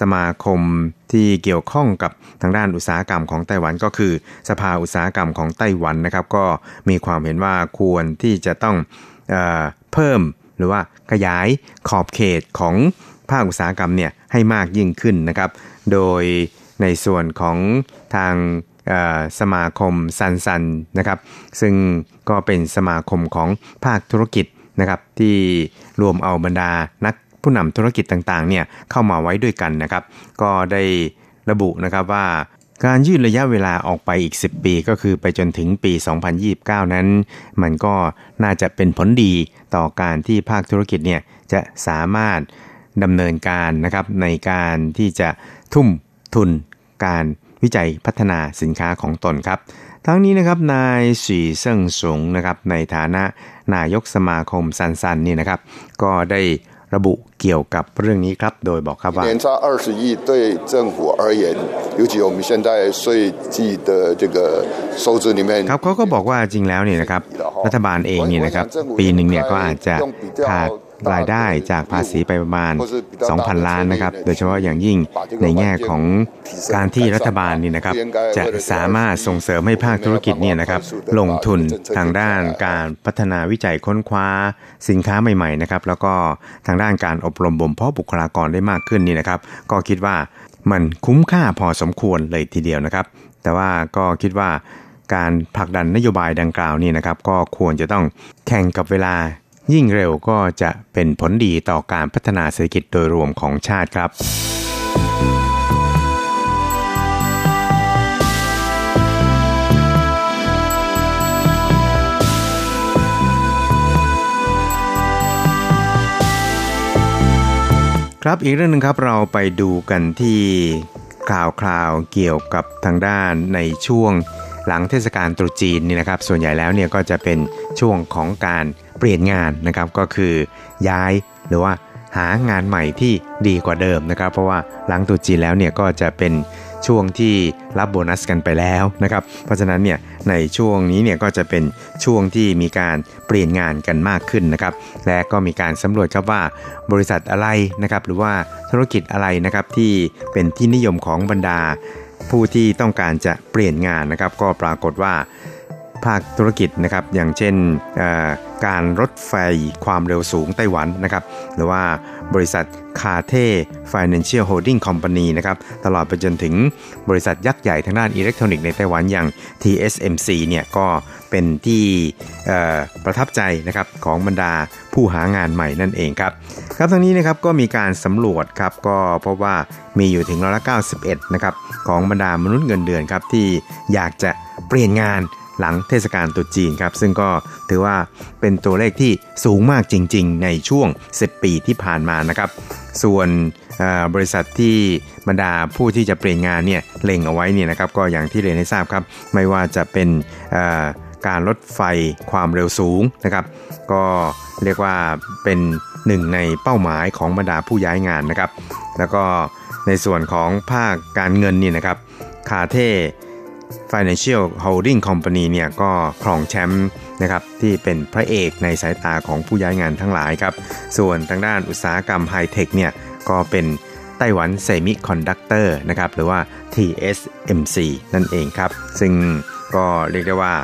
S5: สมาคมที่เกี่ยวข้องกับทางด้านอุตสาหกรรมของไต้หวันก็คือ สภาอุตสาหกรรมของไต้หวันนะครับ ก็มีความเห็นว่าควรที่จะต้องเอเพิ่มหรือว่าขยายขอบเขตของภาคอุตสาหกรรมเนี่ยให้มากยิ่งขึ้นนะครับ โดยในส่วนของทางสมาคมซันซันนะครับ ซึ่งก็เป็นสมาคมของภาคธุรกิจ นะครับที่รวมเอาบรรดานักผู้นำธุรกิจต่างๆเนี่ยเข้ามาไว้ด้วยกันนะครับ ก็ได้ระบุนะครับว่าการยืดระยะเวลาออกไปอีก 10 ปีก็คือไปจนถึงปี 2029 นั้น มันก็น่าจะเป็นผลดีต่อการที่ภาคธุรกิจเนี่ยจะสามารถดำเนินการนะครับในการที่จะทุ่มทุนการวิจัยพัฒนาสินค้าของตนครับ ทั้งนี้นะครับนายสีเซิงสงนะครับในฐานะ นายกสมาคมซันซันนี่นะครับ ก็ได้ระบุเกี่ยวกับเรื่องนี้ครับ โดยบอกครับว่า
S7: 年差二十亿对政府而言尤其我们现在税季的这个收支里面
S5: ครับเขาก็บอกว่าจริงแล้วเนี่ยนะครับรัฐบาลเองเนี่ยนะครับปีหนึ่งเนี่ยก็อาจจะขาด รายได้จากภาษีไปประมาณ 2,000 ล้านนะครับ โดยเฉพาะอย่างยิ่งในแง่ของการที่รัฐบาลนี่นะครับจะสามารถส่งเสริมให้ภาคธุรกิจเนี่ยนะครับลงทุนทางด้านการพัฒนาวิจัยค้นคว้าสินค้าใหม่ๆนะครับแล้วก็ทางด้านการอบรมบ่มเพาะบุคลากรได้มากขึ้นนี่นะครับ ก็คิดว่ามันคุ้มค่าพอสมควรเลยทีเดียวนะครับ แต่ว่าก็คิดว่าการผลักดันนโยบายดังกล่าวนี่นะครับ ก็ควรจะต้องแข่งกับเวลา ยิ่งเร็วก็จะเป็นผลดีต่อการพัฒนาเศรษฐกิจโดยรวมของชาติครับ ครับอีกเรื่องหนึ่งครับเราไปดูกันที่ข่าวคราวเกี่ยวกับทางด้านในช่วงหลังเทศกาลตรุษจีนนี่นะครับ ส่วนใหญ่แล้วเนี่ยก็จะเป็นช่วงของการ เปลี่ยนงานนะครับก็คือย้ายหรือว่าหางานใหม่ที่ดีกว่าเดิมนะครับ เพราะว่าหลังตุจีนแล้วเนี่ยก็จะเป็นช่วงที่รับโบนัสกันไปแล้วนะครับ เพราะฉะนั้นเนี่ยในช่วงนี้เนี่ยก็จะเป็นช่วงที่มีการเปลี่ยนงานกันมากขึ้นนะครับ และก็มีการสำรวจครับว่าบริษัทอะไรนะครับ หรือว่าธุรกิจอะไรนะครับที่เป็นที่นิยมของบรรดาผู้ที่ต้องการจะเปลี่ยนงานนะครับ ก็ปรากฏว่า ภาคธุรกิจนะครับอย่างเช่นการรถไฟความเร็วสูงไต้หวันนะครับหรือว่าบริษัทคาเท่ Financial Holding Company นะครับตลอดไปจนถึงบริษัทยักษ์ใหญ่ทางด้านอิเล็กทรอนิกส์ในไต้หวันอย่าง TSMC เนี่ยก็เป็นที่ประทับใจนะครับของบรรดาผู้หางานใหม่นั่นเองครับครับทั้งนี้นะครับก็มีการสำรวจครับก็พบว่ามีอยู่ถึงร้อยละ91นะครับของบรรดามนุษย์เงินเดือนครับที่อยากจะเปลี่ยนงาน หลังเทศกาลตรุษจีนครับ ซึ่งก็ถือว่าเป็นตัวเลขที่สูงมากจริง ๆ ในช่วง 10 ปีที่ผ่านมานะครับ ส่วนบริษัทที่บรรดาผู้ที่จะเปลี่ยนงานเนี่ยเล็งเอาไว้เนี่ยนะครับก็อย่างที่เรียนให้ทราบครับ ไม่ว่าจะเป็นการลดไฟความเร็วสูงนะครับ ก็เรียกว่าเป็นหนึ่งในเป้าหมายของบรรดาผู้ย้ายงานนะครับ แล้วก็ในส่วนของภาคการเงินนี่นะครับคาเท่ Financial Holding Company เนี่ยก็ครองแชมป์นะครับที่เป็นพระเอกในสายตาของผู้ย้ายงานทั้งหลายครับ ส่วนทางด้านอุตสาหกรรมไฮเทคเนี่ยก็เป็นไต้หวันเซมิคอนดักเตอร์นะครับหรือว่า TSMC นั่นเองครับ ซึ่งก็เรียกได้ว่า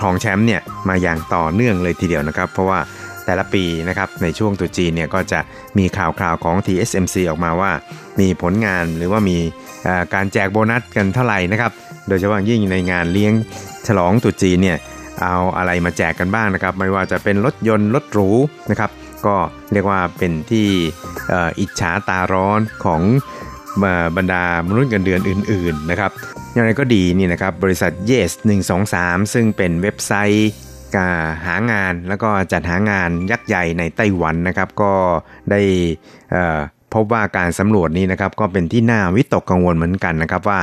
S5: ครองแชมป์เนี่ยมาอย่างต่อเนื่องเลยทีเดียวนะครับ เพราะว่าแต่ละปีนะครับในช่วงตรุษจีนเนี่ยก็จะมีข่าวคราวของ TSMC ออกมาว่า มีผลงานหรือว่ามีการแจกโบนัสกันเท่าไหร่นะครับ โดยเฉพาะยิ่งในงานเลี้ยงฉลองตรุษจีนเนี่ยเอาอะไรมาแจกกันบ้างนะครับ ไม่ว่าจะเป็นรถยนต์รถหรูนะครับ ก็เรียกว่าเป็นที่อิจฉาตาร้อนของบรรดามนุษย์เงินเดือนอื่น ๆนะครับอย่างไรก็ดีนี่นะครับบริษัท Yes 123 ซึ่งเป็นเว็บไซต์การหางานแล้วก็จัดหางานยักษ์ใหญ่ในไต้หวันนะครับ ก็ได้พบว่าการสำรวจนี้นะครับ ก็เป็นที่น่าวิตกกังวลเหมือนกันนะครับว่า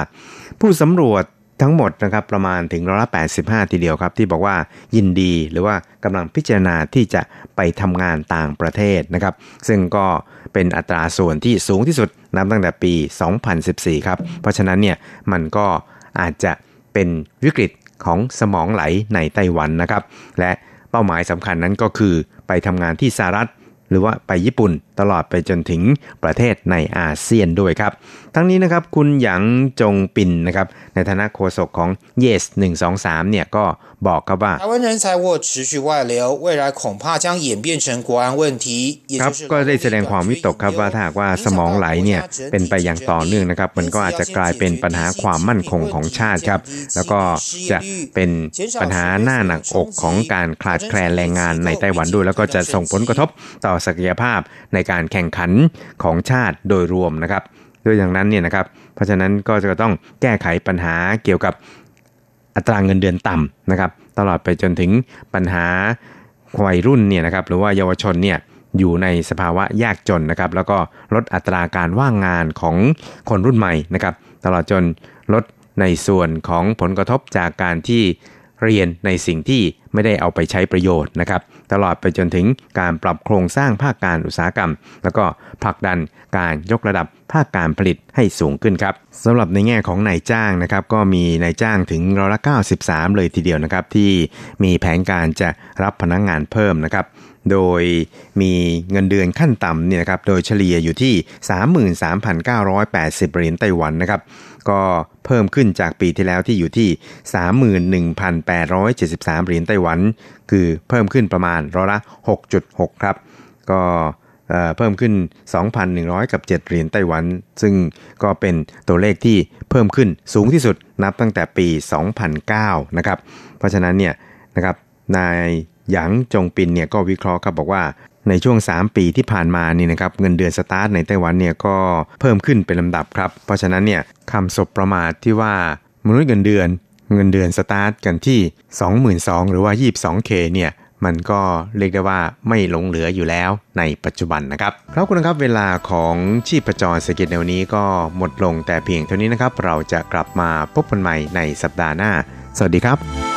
S5: ผู้สำรวจทั้งหมดนะครับประมาณถึงร้อยละ85 ทีเดียวครับ ที่บอกว่ายินดีหรือว่ากำลังพิจารณาที่จะไปทำงานต่างประเทศนะครับ ซึ่งก็เป็นอัตราส่วนที่สูงที่สุดนับตั้งแต่ปี 2014 ครับ เพราะฉะนั้นเนี่ยมันก็อาจจะเป็นวิกฤตของสมองไหลในไต้หวันนะครับ และเป้าหมายสำคัญนั้นก็คือไปทำงานที่สหรัฐ หรือว่าไปญี่ปุ่นตลอดไปจนถึงประเทศในอาเซียนด้วยครับ ทั้งนี้นะครับคุณหยางจงปินนะครับในฐานะโฆษกของ Yes 123เนี่ยก็บอกครับว่า
S8: 台湾人才沃持续外流未来恐怕将演变成国安问题
S5: ครับก็ได้แสดงความวิตกครับว่าถ้าว่าสมองไหลเนี่ยเป็นไปอย่างต่อเนื่องนะครับ มันก็อาจจะกลายเป็นปัญหาความมั่นคงของชาติครับ แล้วก็จะเป็นปัญหาหน้าหนักอกของการขาดแคลนแรงงานในไต้หวันด้วย แล้วก็จะส่งผลกระทบต่อศักยภาพในการแข่งขันของชาติโดยรวมนะครับ ด้วยอย่างนั้นเนี่ยนะครับ เพราะฉะนั้นก็จะต้องแก้ไขปัญหาเกี่ยวกับ อัตราเงินเดือนต่ำนะครับ ตลอดไปจนถึงปัญหาวัยรุ่นเนี่ยนะครับหรือว่าเยาวชนเนี่ยอยู่ในสภาวะยากจนนะครับ แล้วก็ลดอัตราการว่างงานของคนรุ่นใหม่นะครับ ตลอดจนลดในส่วนของผลกระทบจากการที่ เรียนในสิ่งที่ไม่ได้เอาไปใช้ประโยชน์นะครับ ตลอดไปจนถึงการปรับโครงสร้างภาคการอุตสาหกรรม แล้วก็ผลักดันการยกระดับภาคการผลิตให้สูงขึ้นครับสำหรับในแง่ของนายจ้างนะครับ ก็มีนายจ้างถึงร้อยละ93 เลยทีเดียวนะครับ ที่มีแผนการจะรับพนักงงานเพิ่มนะครับโดยมีเงินเดือนขั้นต่ำเนี่ยนะครับ โดยเฉลี่ยอยู่ที่ 33,980 เหรียญไต้หวันนะครับ ก็เพิ่มขึ้นจากปีที่แล้วที่อยู่ที่ 31,873 เหรียญไต้หวัน คือเพิ่มขึ้นประมาณร้อยละ 6.6 ครับ ก็เพิ่มขึ้น 2,100 กับ 7 เหรียญไต้หวัน ซึ่งก็เป็นตัวเลขที่เพิ่มขึ้นสูงที่สุดนับตั้งแต่ปี 2009 นะครับ เพราะฉะนั้นเนี่ยนะครับนายหยางจงปินเนี่ยก็วิเคราะห์ครับบอกว่า ในช่วง 3 ปีที่ผ่านมานี่นะครับเงินเดือนสตาร์ทในไต้หวันเนี่ยก็เพิ่มขึ้นเป็นลำดับครับ เพราะฉะนั้นเนี่ยคำศพประมาทที่ว่ามนุษย์เงินเดือนเงินเดือนสตาร์ทกันที่ 22,000 หรือว่า 22K เนี่ยมันก็เรียกได้ว่าไม่หลงเหลืออยู่แล้วในปัจจุบันนะครับครับคุณครับเวลาของชีพจรเศรษฐกิจในวันนี้ก็หมดลงแต่เพียงเท่านี้นะครับ เราจะกลับมาพบกันใหม่ในสัปดาห์หน้า สวัสดีครับ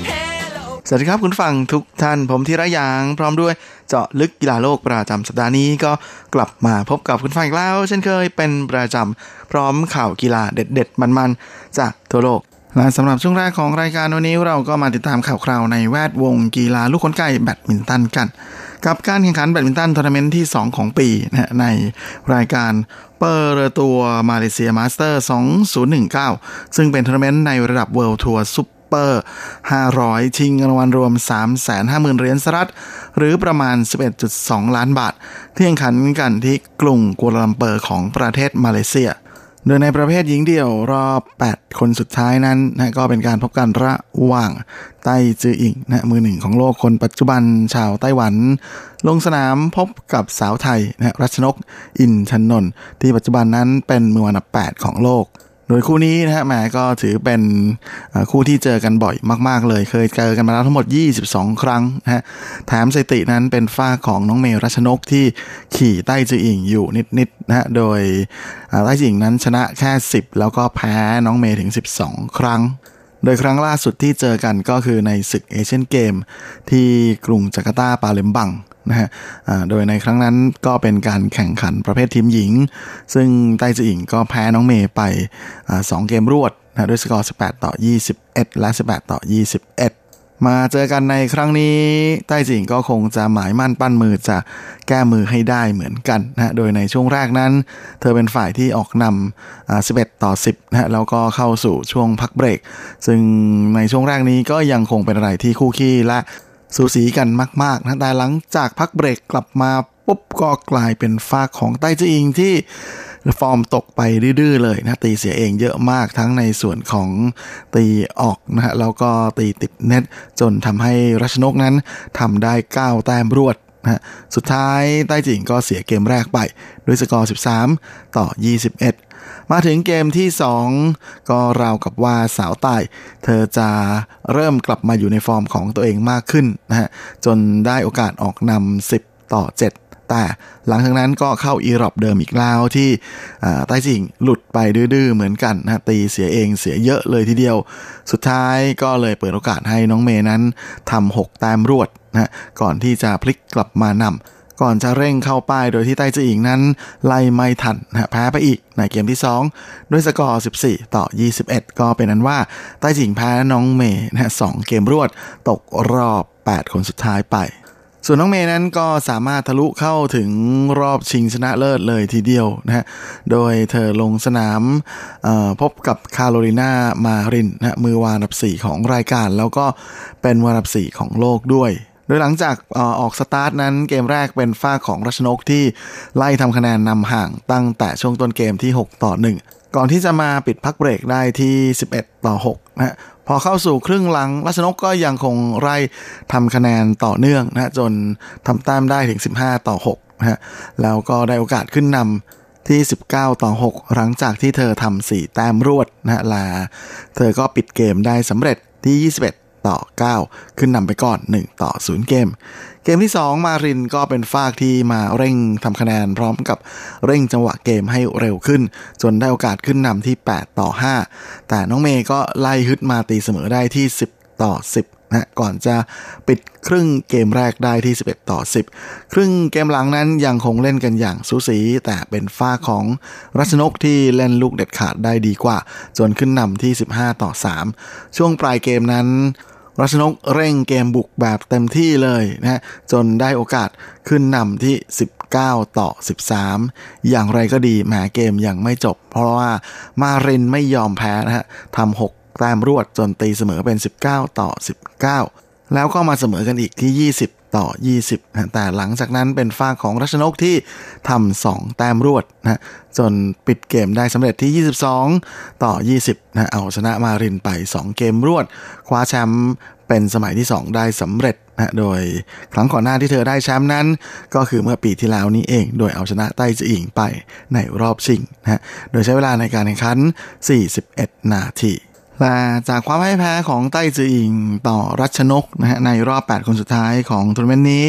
S9: สวัสดีครับคุณผู้ฟังทุกท่านผมทีระยางพร้อมด้วยเจาะลึกกีฬาโลกประจำสัปดาห์นี้ก็กลับมาพบกับคุณผู้ฟังอีกแล้ว เช่นเคยเป็นประจำพร้อมข่าวกีฬาเด็ดๆ มันๆ จากทั่วโลก และสำหรับช่วงแรกของรายการวันนี้เราก็มาติดตามข่าวคราวในแวดวงกีฬาลูกขนไก่แบดมินตันกัน กับการแข่งขันแบดมินตันทัวร์นาเมนต์ที่ 2 ของปีนะในรายการเปิดตัวมาเลเซียมาสเตอร์ 2019 ซึ่งเป็นทัวร์นาเมนต์ในระดับ World Tour Super 500 ชิงรางวัลรวม 350,000 เหรียญสหรัฐ หรือประมาณ 11.2 ล้านบาท ที่แข่งขันกันที่กรุงกัวลาลัมเปอร์ของประเทศมาเลเซีย โดยในประเภทหญิงเดี่ยวรอบ 8 คนสุดท้ายนั้นนะก็เป็นการพบกันระหว่างไต้จืออิงนะมือหนึ่งของโลกคนปัจจุบันชาวไต้หวัน ลงสนามพบกับสาวไทยนะรัชนก อินชนนท์ที่ปัจจุบันนั้นเป็นมืออันดับ 8 ของโลก โดยคู่นี้นะฮะแหมก็ถือเป็นคู่ที่เจอกันบ่อยมาก ๆ เลย เคยเจอกันมาแล้วทั้งหมด 22 ครั้งนะฮะแถมสตินั้นเป็นฝ้าของน้องเมรัชนกที่ขี่ใต้จืออิงอยู่นิดๆนะฮะโดยใต้จืออิงนั้นชนะแค่ 10 แล้วก็แพ้น้องเมย์ถึง 12 ครั้งโดยครั้งล่าสุดที่เจอกันก็คือในศึกเอเชียนเกม ที่กรุงจาการ์ตาปาเลมบัง นะฮะโดยในครั้งนั้นก็เป็นการแข่งขันประเภททีมหญิง ซึ่งไต้จืออิงก็แพ้น้องเมย์ไปสองเกมรวดนะด้วยสกอร์ 18 ต่อ 21 และ 18 ต่อ 21 มาเจอกันในครั้งนี้ไต้จิงก็คงจะหมายมั่นปั้นมือจะแก้มือให้ได้เหมือนกันนะโดยในช่วงแรกนั้น เธอเป็นฝ่ายที่ออกนำ11 ต่อ 10นะแล้วก็เข้าสู่ช่วงพักเบรก ซึ่งในช่วงแรกนี้ก็ยังคงเป็นอะไรที่คู่ขี้และ สูสีกันมากๆนะแต่หลังจากพักเบรกกลับมาปุ๊บก็กลายเป็นฟากของไต้จีอิงที่ฟอร์มตกไปดื้อเลยนะตีเสียเองเยอะมากทั้งในส่วนของตีออกนะฮะแล้วก็ตีติดเน็ตจนทำให้รัชนกนั้นทำได้ 9 แต้มรวดนะสุดท้ายไต้จิงก็เสียเกมแรกไป ด้วยสกอร์ 13 ต่อ 21 มาถึงเกมที่ 2 ก็ราวกับว่าสาวใต้ เธอจะเริ่มกลับมาอยู่ในฟอร์มของตัวเองมากขึ้นนะฮะจนได้โอกาสออกนำ10 ต่อ 7แต่หลังจากนั้นก็เข้าอีรอบเดิมอีกแล้วที่ใต้จิงหลุดไปดื้อๆเหมือนกันนะตีเสียเองเสียเยอะเลยทีเดียว สุดท้ายก็เลยเปิดโอกาสให้น้องเมย์นั้นทำหกแต้มรวดนะก่อนที่จะพลิกกลับมานำ ก่อนจะเร่งเข้าป้ายโดยที่ไต้จีอิงนั้น ไล่ไม่ทันนะแพ้ไปอีกในเกมที่ 2 ด้วยสกอร์ 14 ต่อ 21 ก็เป็นนั้นว่าไต้จิงแพ้น้องเมย์นะสเกมรวดตกรอบ 8 คนสุดท้ายไป ส่วนน้องเมย์นั้นก็สามารถทะลุเข้าถึงรอบชิงชนะเลิศเลยทีเดียวนะฮะโดยเธอลงสนามพบกับคาโรลินามารินนะมือวานับ 4 ของรายการ แล้วก็เป็นวานับ 4 ของโลกด้วย ดยหลังจากออกสตาร์ทนั้นเกมแรกเป็นฝ้าของรัชนกที่ไล่ทำคะแนนนำห่างตั้งแต่ช่วงต้นเกมที่ 6 ต่อ 1 ก่อนที่จะมาปิดพักเบรกได้ที่ 11 ต่อ6นะฮะพอเข้าสู่ครึ่งหลังรัชนกก็ยังคงไล่ทำคะแนนต่อเนื่องนะจนทำแต้มได้ถึง 15 ต่อ6นะฮะแล้วก็ได้โอกาสขึ้นนำที่ 19 ต่อ 6 หลังจากที่เธอทำ4แต้มรวดนะฮะลา เธอก็ปิดเกมได้สำเร็จที่ 21 ต่อ 9 ขึ้นนำไปก่อน 1 ต่อ 0 เกม เกมที่ 2 มารินก็เป็นฟากที่มาเร่งทำคะแนนพร้อมกับเร่งจังหวะเกมให้เร็วขึ้น จนได้โอกาสขึ้นนำที่ 8 ต่อ 5 แต่น้องเมย์ก็ไล่ฮึดมาตีเสมอได้ที่ 10 ต่อ 10นะก่อนจะปิดครึ่งเกมแรกได้ที่ 11 ต่อ 10 ครึ่งเกมหลังนั้นยังคงเล่นกันอย่างสูสี แต่เป็นฝ้าของรัชนกที่เล่นลูกเด็ดขาดได้ดีกว่า จนขึ้นนำที่ 15 ต่อ 3 ช่วงปลายเกมนั้น รัชนกเร่งเกมบุกแบบเต็มที่เลยนะจนได้โอกาสขึ้นนำที่ 19 ต่อ 13 อย่างไรก็ดีแหมเกมยังไม่จบ เพราะว่ามารินไม่ยอมแพ้นะฮะทำ6แต้มรวดจนตีเสมอเป็น 19 ต่อ 19 แล้วก็มาเสมอกันอีกที่ 20 ต่อ 20นะแต่หลังจากนั้นเป็นฝ้าของรัชนกที่ทำ2แต้มรวดนะจนปิดเกมได้สำเร็จที่ 22 ต่อ 20นะเอาชนะมารินไป 2 เกมรวด คว้าแชมป์เป็นสมัยที่ 2 ได้สำเร็จนะโดยครั้งก่อนหน้าที่เธอได้แชมป์นั้น ก็คือเมื่อปีที่แล้วนี้เอง โดยเอาชนะไต้จืออิงไปในรอบชิงนะโดยใช้เวลาในการแข่งขัน 41 นาที และจากความพ่ายแพ้ของไต้จืออิงต่อรัชนกนะฮะในรอบ 8 คนสุดท้ายของทัวร์นาเมนต์นี้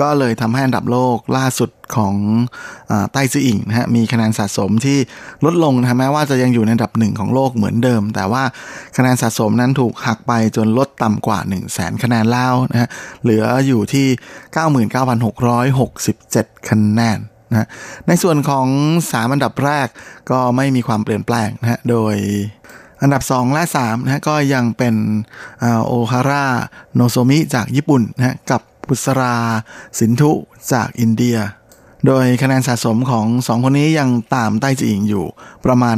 S9: ก็เลยทำให้อันดับโลกล่าสุดของอไต้ซื่ออิงนะฮะมีคะแนนสะสมที่ลดลงนะแม้ว่าจะยังอยู่ในอันดับหนึ่งของโลกเหมือนเดิม แต่ว่าคะแนนสะสมนั้นถูกหักไปจนลดต่ำกว่า 1 0 0 0 0แสนคะแนนแล้วนะฮะเหลืออยู่ที่ 99,667 คะแนนนะในส่วนของ 3 อันดับแรกก็ไม่มีความเปลี่ยนแปลงนะฮะโดย อันดับ 2 และ3นะฮะก็ยังเป็นโอฮาร่าโนโซมิจากญี่ปุ่นนะฮะกับปุซาร์ลาสินธุจากอินเดีย โดยคะแนนสะสมของ 2 คนนี้ยังตามไต้จืออิงอยู่ประมาณ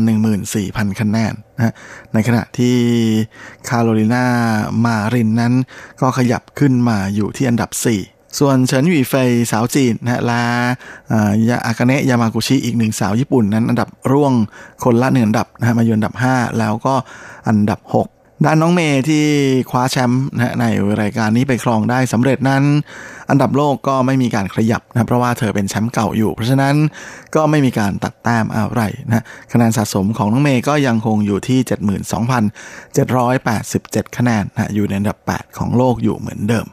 S9: 14,000 คะแนนนะในขณะที่คาโรลินามารินนั้นก็ขยับขึ้นมาอยู่ที่อันดับ 4 ส่วนเฉินอวี่เฟยสาวจีนนะและยาอากาเนะยามากุชิอีกหนึ่งสาวญี่ปุ่นนั้นอันดับร่วงคนละหนึ่งอันดับนะมาอยู่อันดับ 5 แล้วก็อันดับ 6ด้านน้องเมย์ที่คว้าแชมป์นะในรายการนี้ไปครองได้สำเร็จนั้น อันดับโลกก็ไม่มีการขยับนะเพราะว่าเธอเป็นแชมป์เก่าอยู่ เพราะฉะนั้นก็ไม่มีการตัดแต้มอะไรนะคะแนนสะสมของน้องเมย์ก็ยังคงอยู่ที่ 72,787 คะแนนนะอยู่ในอันดับ 8 ของโลกอยู่เหมือนเดิม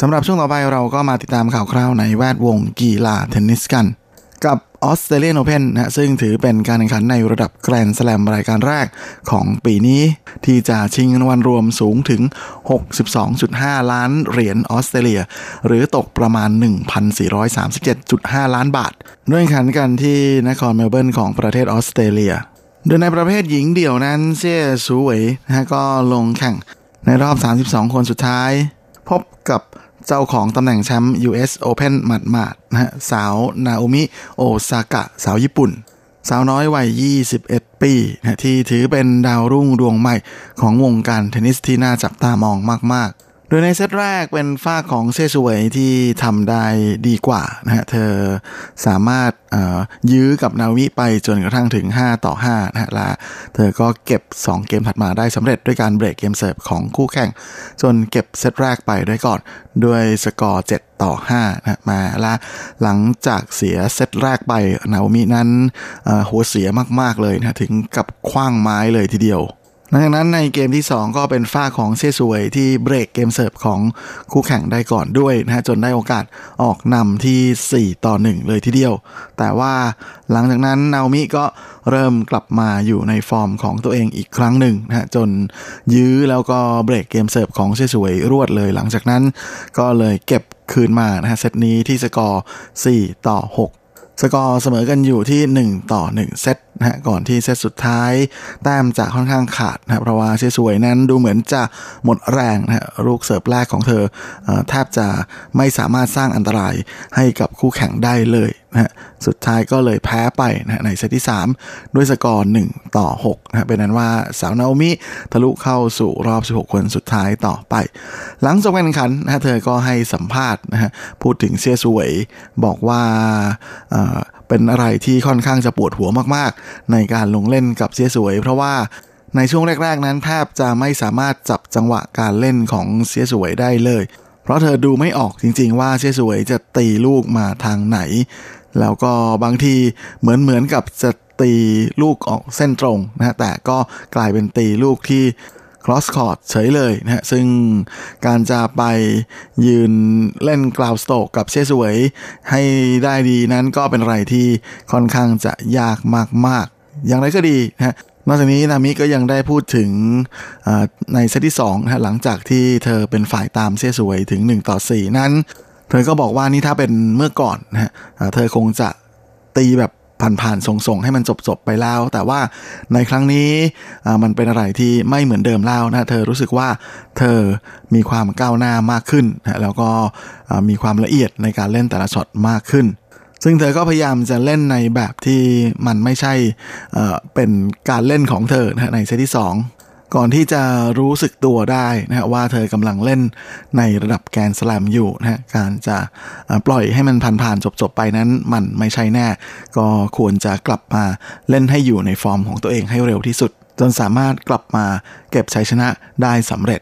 S9: สำหรับช่วงต่อไปเราก็มาติดตามข่าวคราวในแวดวงกีฬาเทนนิสกัน กับออสเตรเลียนโอเพนนะซึ่งถือเป็นการแข่งขันในระดับแกรนด์สแลมรายการแรกของปีนี้ ที่จะชิงเงินรางวัลรวมสูงถึง 62.5 ล้านเหรียญออสเตรเลีย หรือตกประมาณ 1,437.5 ล้านบาทด้วยแข่งขันกันที่นครเมลเบิร์นของประเทศออสเตรเลีย โดยในประเภทหญิงเดี่ยวนั้นเซี่ยซูเวยนะก็ลงแข่งในรอบ 32 คนสุดท้าย พบกับ เจ้าของตำแหน่งแชมป์ US Open หมาดๆนะฮะสาวนาโอมิโอซากะ สาวญี่ปุ่น สาวน้อยวัย 21 ปีนะที่ถือเป็นดาวรุ่งดวงใหม่ของวงการเทนนิสที่น่าจับตามองมากๆ โดยในเซตแรกเป็นฝ้าของเซชเวยที่ทำได้ดีกว่านะฮะ เธอสามารถยื้อกับนาวิไปจนกระทั่งถึง 5 ต่อ5นะฮะและเธอก็เก็บ 2 เกมถัดมาได้สำเร็จด้วยการเบรกเกมเสิร์ฟของคู่แข่ง จนเก็บเซตแรกไปได้ก่อนด้วยสกอร์ 7 ต่อ5นะมาและหลังจากเสียเซตแรกไปนาโอมินั้นหัวเสียมากๆเลยนะถึงกับขว้างไม้เลยทีเดียว หลังจากนั้นในเกมที่ 2 ก็เป็นฝ่ายของเซี่ยซูเวยที่เบรกเกมเสิร์ฟของคู่แข่งได้ก่อนด้วยนะฮะจนได้โอกาสออกนำที่ 4 ต่อ 1 เลยทีเดียว แต่ว่าหลังจากนั้นนาโอมิก็เริ่มกลับมาอยู่ในฟอร์มของตัวเองอีกครั้งหนึ่งนะฮะจนยื้อแล้วก็เบรกเกมเสิร์ฟของเซี่ยซูเวยรวดเลย หลังจากนั้นก็เลยเก็บคืนมานะฮะเซตนี้ที่สกอร์ 4 ต่อ 6 สกอร์เสมอกันอยู่ที่ 1 ต่อ 1 เซตนะก่อนที่เซตสุดท้ายแต้มจะค่อนข้างขาดนะเพราะว่าเซี่ยซูเวยนั้นดูเหมือนจะหมดแรงนะลูกเสิร์ฟแรกของเธอแทบจะไม่สามารถสร้างอันตรายให้กับคู่แข่งได้เลยนะฮะสุดท้ายก็เลยแพ้ไปนะในเซตที่ 3 ด้วยสกอร์1ต่อ6นะเป็นนั้นว่าสาวนาโอมิทะลุเข้าสู่รอบ 16 คนสุดท้ายต่อไป หลังจบการแข่งขันนะเธอก็ให้สัมภาษณ์นะฮะพูดถึงเซียสวยบอกว่าเป็นอะไรที่ค่อนข้างจะปวดหัวมากๆ ในการลงเล่นกับเสียสวย เพราะว่าในช่วงแรกๆนั้นแทบจะไม่สามารถจับจังหวะการเล่นของเสียสวยได้เลย เพราะเธอดูไม่ออกจริงๆว่าเสียสวยจะตีลูกมาทางไหน แล้วก็บางทีเหมือนเหมือนกับจะตีลูกออกเส้นตรงนะแต่ก็กลายเป็นตีลูกที่ cross court เฉยเลยนะฮะซึ่งการจะไปยืนเล่นกราวสโตกกับเชสวยให้ได้ดีนั้นก็เป็นอะไรที่ค่อนข้างจะยากมากๆ อย่างไรก็ดีนะฮะนอกจากนี้นามิก็ยังได้พูดถึงในเซตที่2นะหลังจากที่เธอเป็นฝ่ายตามเสียสวยถึง 1 ต่อ 4 นั้น เธอก็บอกว่านี่ถ้าเป็นเมื่อก่อนนะฮะเธอคงจะตีแบบ ผ่านๆส่งๆให้มันจบๆไปแล้ว แต่ว่าในครั้งนี้มันเป็นอะไรที่ไม่เหมือนเดิมแล้วนะเธอรู้สึกว่าเธอมีความก้าวหน้ามากขึ้นนะแล้วก็มีความละเอียดในการเล่นแต่ละช็อตมากขึ้น ซึ่งเธอก็พยายามจะเล่นในแบบที่มันไม่ใช่เป็นการเล่นของเธอนะในเซตที่2 ก่อนที่จะรู้สึกตัวได้นะว่าเธอกำลังเล่นในระดับแกนสแลมอยู่นะการจะปล่อยให้มันผ่านๆจบๆไปนั้นมันไม่ใช่แน่ ก็ควรจะกลับมาเล่นให้อยู่ในฟอร์มของตัวเองให้เร็วที่สุด จนสามารถกลับมาเก็บชัยชนะได้สำเร็จ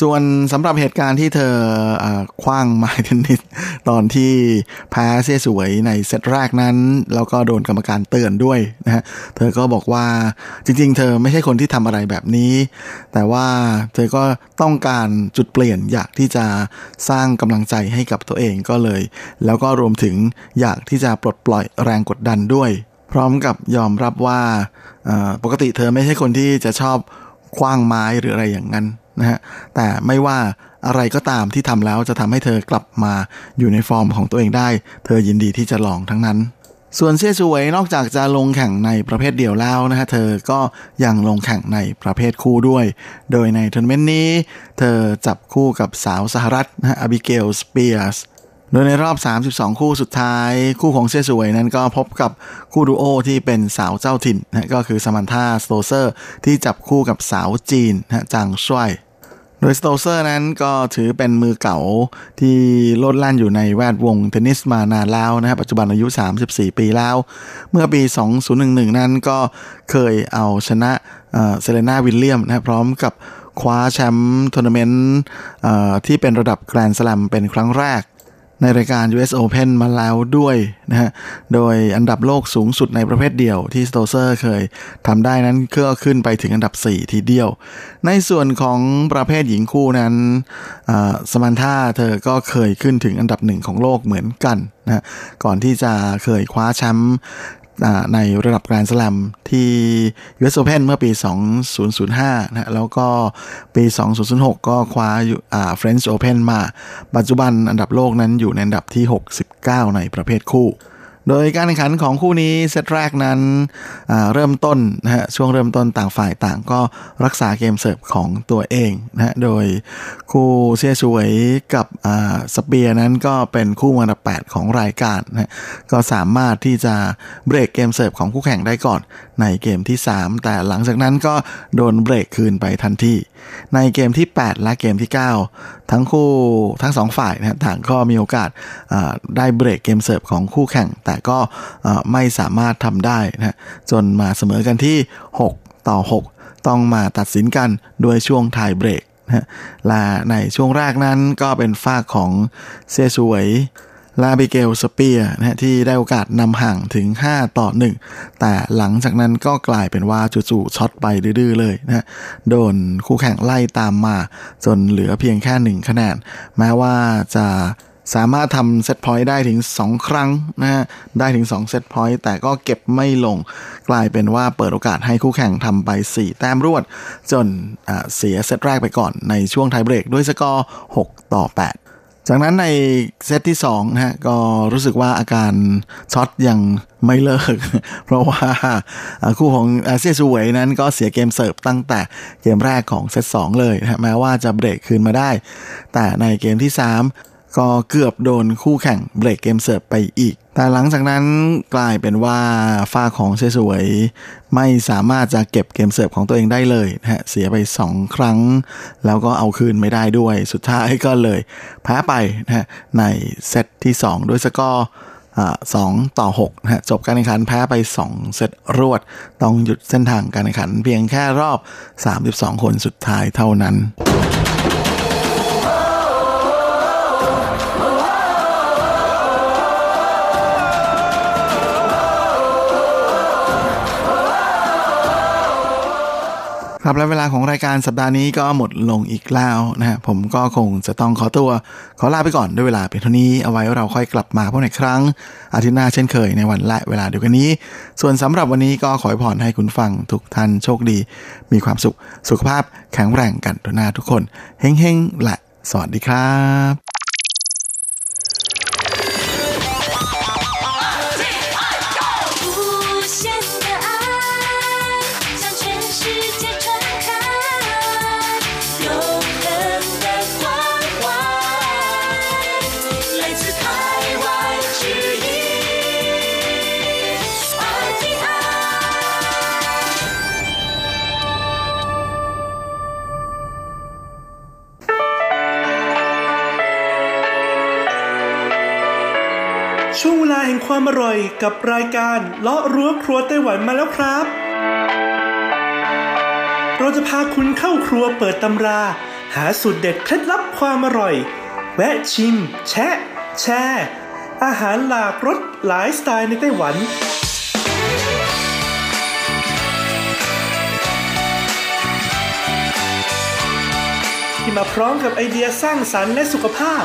S9: ส่วนสำหรับเหตุการณ์ที่เธอคว้างไม้เทนนิสตอนที่แพ้เสียสวยในเซตแรกนั้น แล้วก็โดนกรรมการเตือนด้วยนะฮะเธอก็บอกว่าจริง ๆ เธอไม่ใช่คนที่ทำอะไรแบบนี้ แต่ว่าเธอก็ต้องการจุดเปลี่ยนอยากที่จะสร้างกำลังใจให้กับตัวเองก็เลย แล้วก็รวมถึงอยากที่จะปลดปล่อยแรงกดดันด้วย พร้อมกับยอมรับว่าปกติเธอไม่ใช่คนที่จะชอบคว้างไม้หรืออะไรอย่างนั้น นะฮะแต่ไม่ว่าอะไรก็ตามที่ทำแล้วจะทำให้เธอกลับมาอยู่ในฟอร์มของตัวเองได้ เธอยินดีที่จะลองทั้งนั้น ส่วนเซี่ยสวยนอกจากจะลงแข่งในประเภทเดี่ยวแล้วนะฮะเธอก็ยังลงแข่งในประเภทคู่ด้วย โดยในทัวร์นาเมนต์นี้ เธอจับคู่กับสาวสหรัฐนะฮะอบิเกลสเปียร์ส โดยในรอบ 32 คู่สุดท้ายคู่ของเซสวยนั้นก็พบกับคู่ดูโอที่เป็นสาวเจ้าถิ่นนะก็คือสมันธาสโตเซอร์ ที่จับคู่กับสาวจีนนะจางช่วย โดยสโตเซอร์นั้นก็ถือเป็นมือเก่าที่โลดแล่นอยู่ในแวดวงเทนนิสมานานแล้วนะครับปัจจุบันอายุ 34 ปีแล้ว เมื่อปี 2011 นั้นก็เคยเอาชนะเซเลนาวิลเลียมนะพร้อมกับคว้าแชมป์ทัวร์นาเมนต์ที่เป็นระดับแกรนด์สแลมเป็นครั้งแรก ในรายการ US Open มาแล้วด้วยนะฮะ โดยอันดับโลกสูงสุดในประเภทเดี่ยวที่สโตเซอร์เคยทำได้นั้นก็ขึ้นไปถึงอันดับ 4 ทีเดียว ในส่วนของประเภทหญิงคู่นั้นสมันธาเธอก็เคยขึ้นถึงอันดับหนึ่งของโลกเหมือนกันนะก่อนที่จะเคยคว้าแชมป์ ในระดับแกรนด์สลัมที่ US Open เมื่อปี 2005 นะแล้วก็ปี 2006 ก็คว้าอ่า French Open มา ปัจจุบันอันดับโลกนั้นอยู่ในอันดับที่ 69 ในประเภทคู่ โดยการแข่งขันของคู่นี้เซตแรกนั้นเริ่มต้นนะฮะช่วงเริ่มต้นต่างฝ่ายต่างก็รักษาเกมเสิร์ฟของตัวเองนะฮะโดยคู่เซียชวยกับสเปียนั้นก็เป็นคู่อันดับ8ของรายการนะก็สามารถที่จะเบรกเกมเสิร์ฟของคู่แข่งได้ก่อนในเกมที่ 3 แต่หลังจากนั้นก็โดนเบรกคืนไปทันทีในเกมที่ 8 และเกมที่ 9 ทั้งคู่ทั้งสองฝ่ายนะต่างก็มีโอกาสได้เบรกเกมเสิร์ฟของคู่แข่งแต่ก็ไม่สามารถทำได้นะจนมาเสมอกันที่ 6 ต่อ 6 ต้องมาตัดสินกันด้วยช่วงไทยเบรกนะและในช่วงแรกนั้นก็เป็นฝากของเซซวยลาบิเกลสเปียนะที่ได้โอกาสนำห่างถึง 5 ต่อ 1 แต่หลังจากนั้นก็กลายเป็นว่าจู่ๆช็อตไปดื้อเลยนะโดนคู่แข่งไล่ตามมา จนเหลือเพียงแค่หนึ่งคะแนน แม้ว่าจะ สามารถทำเซตพอยต์ได้ถึง 2 ครั้งนะฮะ ได้ถึง2เซตพอยต์แต่ก็เก็บไม่ลง กลายเป็นว่าเปิดโอกาสให้คู่แข่งทำไป 4 แต้มรวด จนเสียเซตแรกไปก่อนในช่วงไทเบรกด้วยสกอร์ 6 ต่อ 8 จากนั้นในเซตที่2นะฮะก็รู้สึกว่าอาการช็อกยังไม่เลิก เพราะว่าคู่ของเซียซูเวยนั้นก็เสียเกมเสิร์ฟตั้งแต่เกมแรกของเซต2เลยนะแม้ว่าจะเบรกคืนมาได้ แต่ในเกมที่ 3 ก็เกือบโดนคู่แข่งเบรกเกมเสิร์ฟไปอีก แต่หลังจากนั้นกลายเป็นว่าฝ้าของเซสวย ไม่สามารถจะเก็บเกมเสิร์ฟของตัวเองได้เลยนะฮะเสียไป 2 ครั้ง แล้วก็เอาคืนไม่ได้ด้วย สุดท้ายก็เลยแพ้ไปนะฮะในเซตที่ 2 ด้วยสกอร์สองต่อ6นะฮะจบการแข่งขันแพ้ไป 2 เซตรวด ต้องหยุดเส้นทางการแข่งขันเพียงแค่รอบ 32 คนสุดท้ายเท่านั้น ครับและเวลาของรายการสัปดาห์นี้ก็หมดลงอีกแล้วนะฮะผมก็คงจะต้องขอตัว ขอลาไปก่อนด้วยเวลาเพียงเท่านี้เอาไว้เราค่อยกลับมาพบในครั้ง อาทิตย์หน้าเช่นเคยในวันและเวลาเดียวกันนี้ ส่วนสำหรับวันนี้ก็ขอให้พรให้คุณฟังทุกท่านโชคดี มีความสุขสุขภาพแข็งแรงกันทุกหน้าทุกคนเฮ้งๆและสวัสดีครับ
S10: ช่วงเวลาแห่งความอร่อยกับรายการเลาะรั้วครัวไต้หวันมาแล้วครับ เราจะพาคุณเข้าครัวเปิดตำรา หาสูตรเด็ดเคล็ดลับความอร่อย แวะชิม แชะ แชร์อาหารหลากรสหลายสไตล์ในไต้หวัน ที่มาพร้อมกับไอเดียสร้างสรรค์และสุขภาพ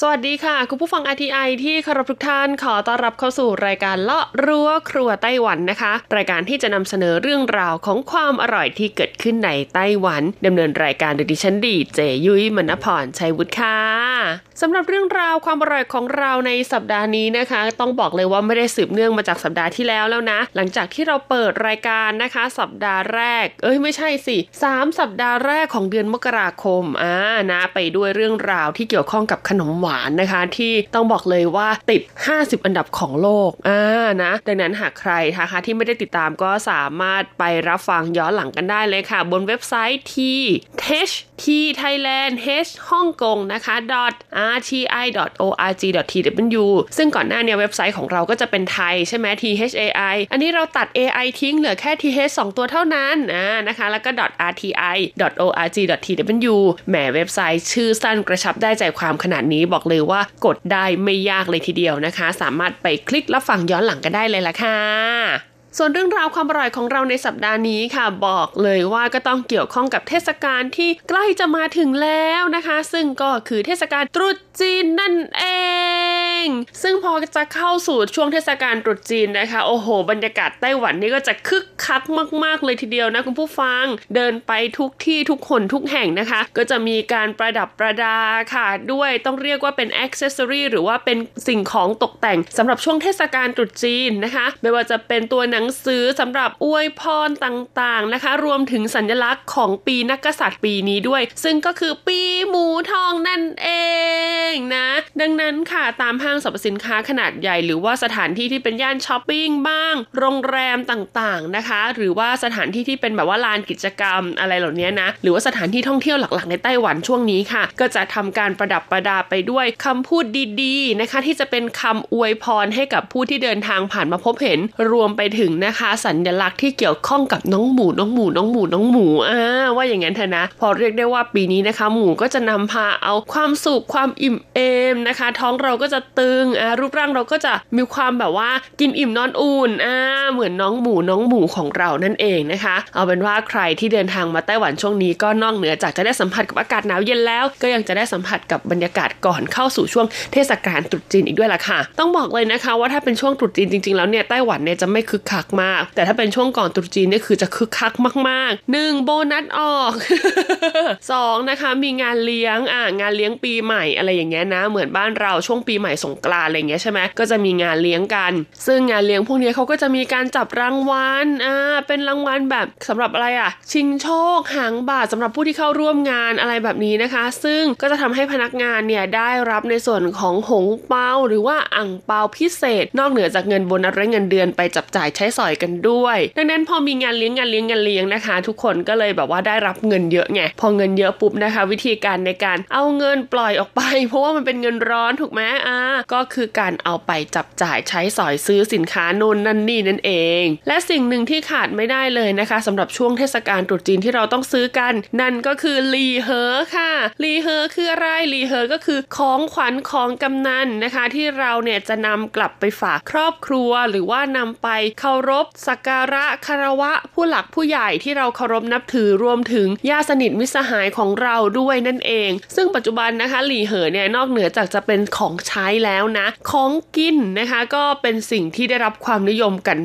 S2: สวัสดีค่ะ คุณผู้ฟัง RTI ที่คารพทุกท่านขอต้อนรับเข้าสู่รายการเลาะรั้วครัวไต้หวันนะคะ รายการที่จะนำเสนอเรื่องราวของความอร่อยที่เกิดขึ้นในไต้หวันดำเนินรายการโดยดิฉันดีเจยุ้ยมณพรชัยวุฒิค่ะสำหรับเรื่องราวความอร่อยของเราในสัปดาห์นี้นะคะ ต้องบอกเลยว่าไม่ได้สืบเนื่องมาจากสัปดาห์ที่แล้วแล้วนะ หลังจากที่เราเปิดรายการนะคะ สัปดาห์แรก เอ้ยไม่ใช่สิสามสัปดาห์แรกของเดือนมกราคมอ่านะ ไปด้วยเรื่องราวที่เกี่ยวข้องกับขนมหวานนะคะ ที่ต้องบอกเลยว่าติด 50 อันดับของโลกอ่านะดังนั้นหากใครนะคะที่ไม่ได้ติดตามก็สามารถไปรับฟังย้อนหลังกันได้เลยค่ะ บนเว็บไซต์ที่ h t thailand h ฮ่องกงนะคะ rti.org.tw ซึ่งก่อนหน้าเนี้เว็บไซต์ของเราก็จะเป็นไทยใช่ไหม thai อันนี้เราตัด ai ทิ้งเหลือแค่ th 2 ตัวเท่านั้นอ่านะคะ แล้วก็ rti.org.tw แหมเว็บไซต์ชื่อสั้นกระชับได้ใจความขนาดนี้บอกเลยว่ากดได้ไม่ยากเลยทีเดียวนะคะ สามารถไปคลิกรับฟังย้อนหลังกันได้เลยล่ะค่ะส่วนเรื่องราวความอร่อยของเราในสัปดาห์นี้ค่ะ บอกเลยว่าก็ต้องเกี่ยวข้องกับเทศกาลที่ใกล้จะมาถึงแล้วนะคะ ซึ่งก็คือเทศกาลตรุษจีนนั่นเอง ง ซึ่งพอจะเข้าสู่ช่วงเทศกาลตรุษจีนนะคะ โอ้โห บรรยากาศไต้หวันนี่ก็จะคึกคักมาก ๆ เลยทีเดียวนะคุณผู้ฟัง เดินไปทุกที่ทุกคนทุกแห่งนะคะ ก็จะมีการประดับประดาค่ะ ด้วยต้องเรียกว่าเป็นอ็อกเซสซอรีหรือว่าเป็นสิ่งของตกแต่งสำหรับช่วงเทศกาลตรุษจีนนะคะ ไม่ว่าจะเป็นตัวหนังสือสำหรับอวยพรต่าง ๆ นะคะ รวมถึงสัญลักษณ์ของปีนักกษัตริย์ปีนี้ด้วย ซึ่งก็คือปีหมูทองนั่นเองนะ ดังนั้นค่ะตามห้างสรรพสินค้าขนาดใหญ่ หรือว่าสถานที่ที่เป็นย่านช้อปปิ้งบ้าง โรงแรมต่างๆนะคะ หรือว่าสถานที่ที่เป็นแบบว่าลานกิจกรรมอะไรเหล่านี้นะ หรือว่าสถานที่ท่องเที่ยวหลักๆ ในไต้หวันช่วงนี้ค่ะ ก็จะทำการประดับประดาไปด้วยคำพูดดีๆนะคะ ที่จะเป็นคำอวยพรให้กับผู้ที่เดินทางผ่านมาพบเห็น รวมไปถึงนะคะ สัญลักษณ์ที่เกี่ยวข้องกับน้องหมูน้องหมูน้องหมูน้องหมูอ่าว่าอย่างนั้นเถอะนะ พอเรียกได้ว่าปีนี้นะคะ หมูก็จะนำพาเอาความสุขความอิ่มเอมนะคะ ท้องเราก็จะตึงอ่ารูปร่างเราก็จะมีความแบบว่ากินอิ่มนอนอุ่นอ่าเหมือนน้องหมูน้องหมูของเรานั่นเองนะคะ เอาเป็นว่าใครที่เดินทางมาไต้หวันช่วงนี้ก็นอกเหนือจากจะได้สัมผัสกับอากาศหนาวเย็นแล้ว ก็ยังจะได้สัมผัสกับบรรยากาศก่อนเข้าสู่ช่วงเทศกาลตรุษจีนอีกด้วยล่ะค่ะ ต้องบอกเลยนะคะว่าถ้าเป็นช่วงตรุษจีนจริงๆแล้วเนี่ยไต้หวันเนี่ยจะไม่คึกคักมาก แต่ถ้าเป็นช่วงก่อนตรุษจีนเนี่ยคือจะคึกคักมากๆหนึ่งโบนัสออกสองนะคะมีงานเลี้ยงอ่างานเลี้ยงปีใหม่อะไรอย่างเงี้ยนะ เหมือนบ้านเราช่วงปีใหม่สงกรานอะไรเงี้ยใช่ไหมก็จะมีงานเลี้ยงกัน ซึ่งงานเลี้ยงพวกนี้เขาก็จะมีการจับรางวัลอ่าเป็นรางวัลแบบสำหรับอะไรอะ ชิงโชคหางบาทสำหรับผู้ที่เข้าร่วมงานอะไรแบบนี้นะคะ ซึ่งก็จะทำให้พนักงานเนี่ยได้รับในส่วนของหงเปาหรือว่าอ่างเปาพิเศษ นอกเหนือจากเงินโบนัสและเงินเดือนไปจับจ่ายใช้สอยกันด้วย ดังนั้นพอมีงานเลี้ยงงานเลี้ยงงานเลี้ยงนะคะ ทุกคนก็เลยแบบว่าได้รับเงินเยอะไงพอเงินเยอะปุ๊บนะคะ วิธีการในการเอาเงินปล่อยออกไป เพราะว่ามันเป็นเงินร้อนถูกไหมอ่าก็คือการเอาไปจับจ่ายใช้สอยซื้อสินค้านู่นนั่นนี่นั่นเอง และสิ่งหนึ่งที่ขาดไม่ได้เลยนะคะสำหรับช่วงเทศกาลตรุษจีนที่เราต้องซื้อกัน นั่นก็คือลีเฮอค่ะลีเฮอคืออะไรลีเฮอก็คือของขวัญของกำนันนะคะ ที่เราเนี่ยจะนำกลับไปฝากครอบครัว หรือว่านำไปเคารพสักการะคารวะผู้หลักผู้ใหญ่ที่เราเคารพนับถือรวมถึงญาติสนิทมิตรสหายของเราด้วยนั่นเอง ซึ่งปัจจุบันนะคะหลีเหอเนี่ยนอกเหนือจากจะเป็นของใช้แล้วนะ ของกินนะคะก็เป็นสิ่งที่ได้รับความนิยมกัน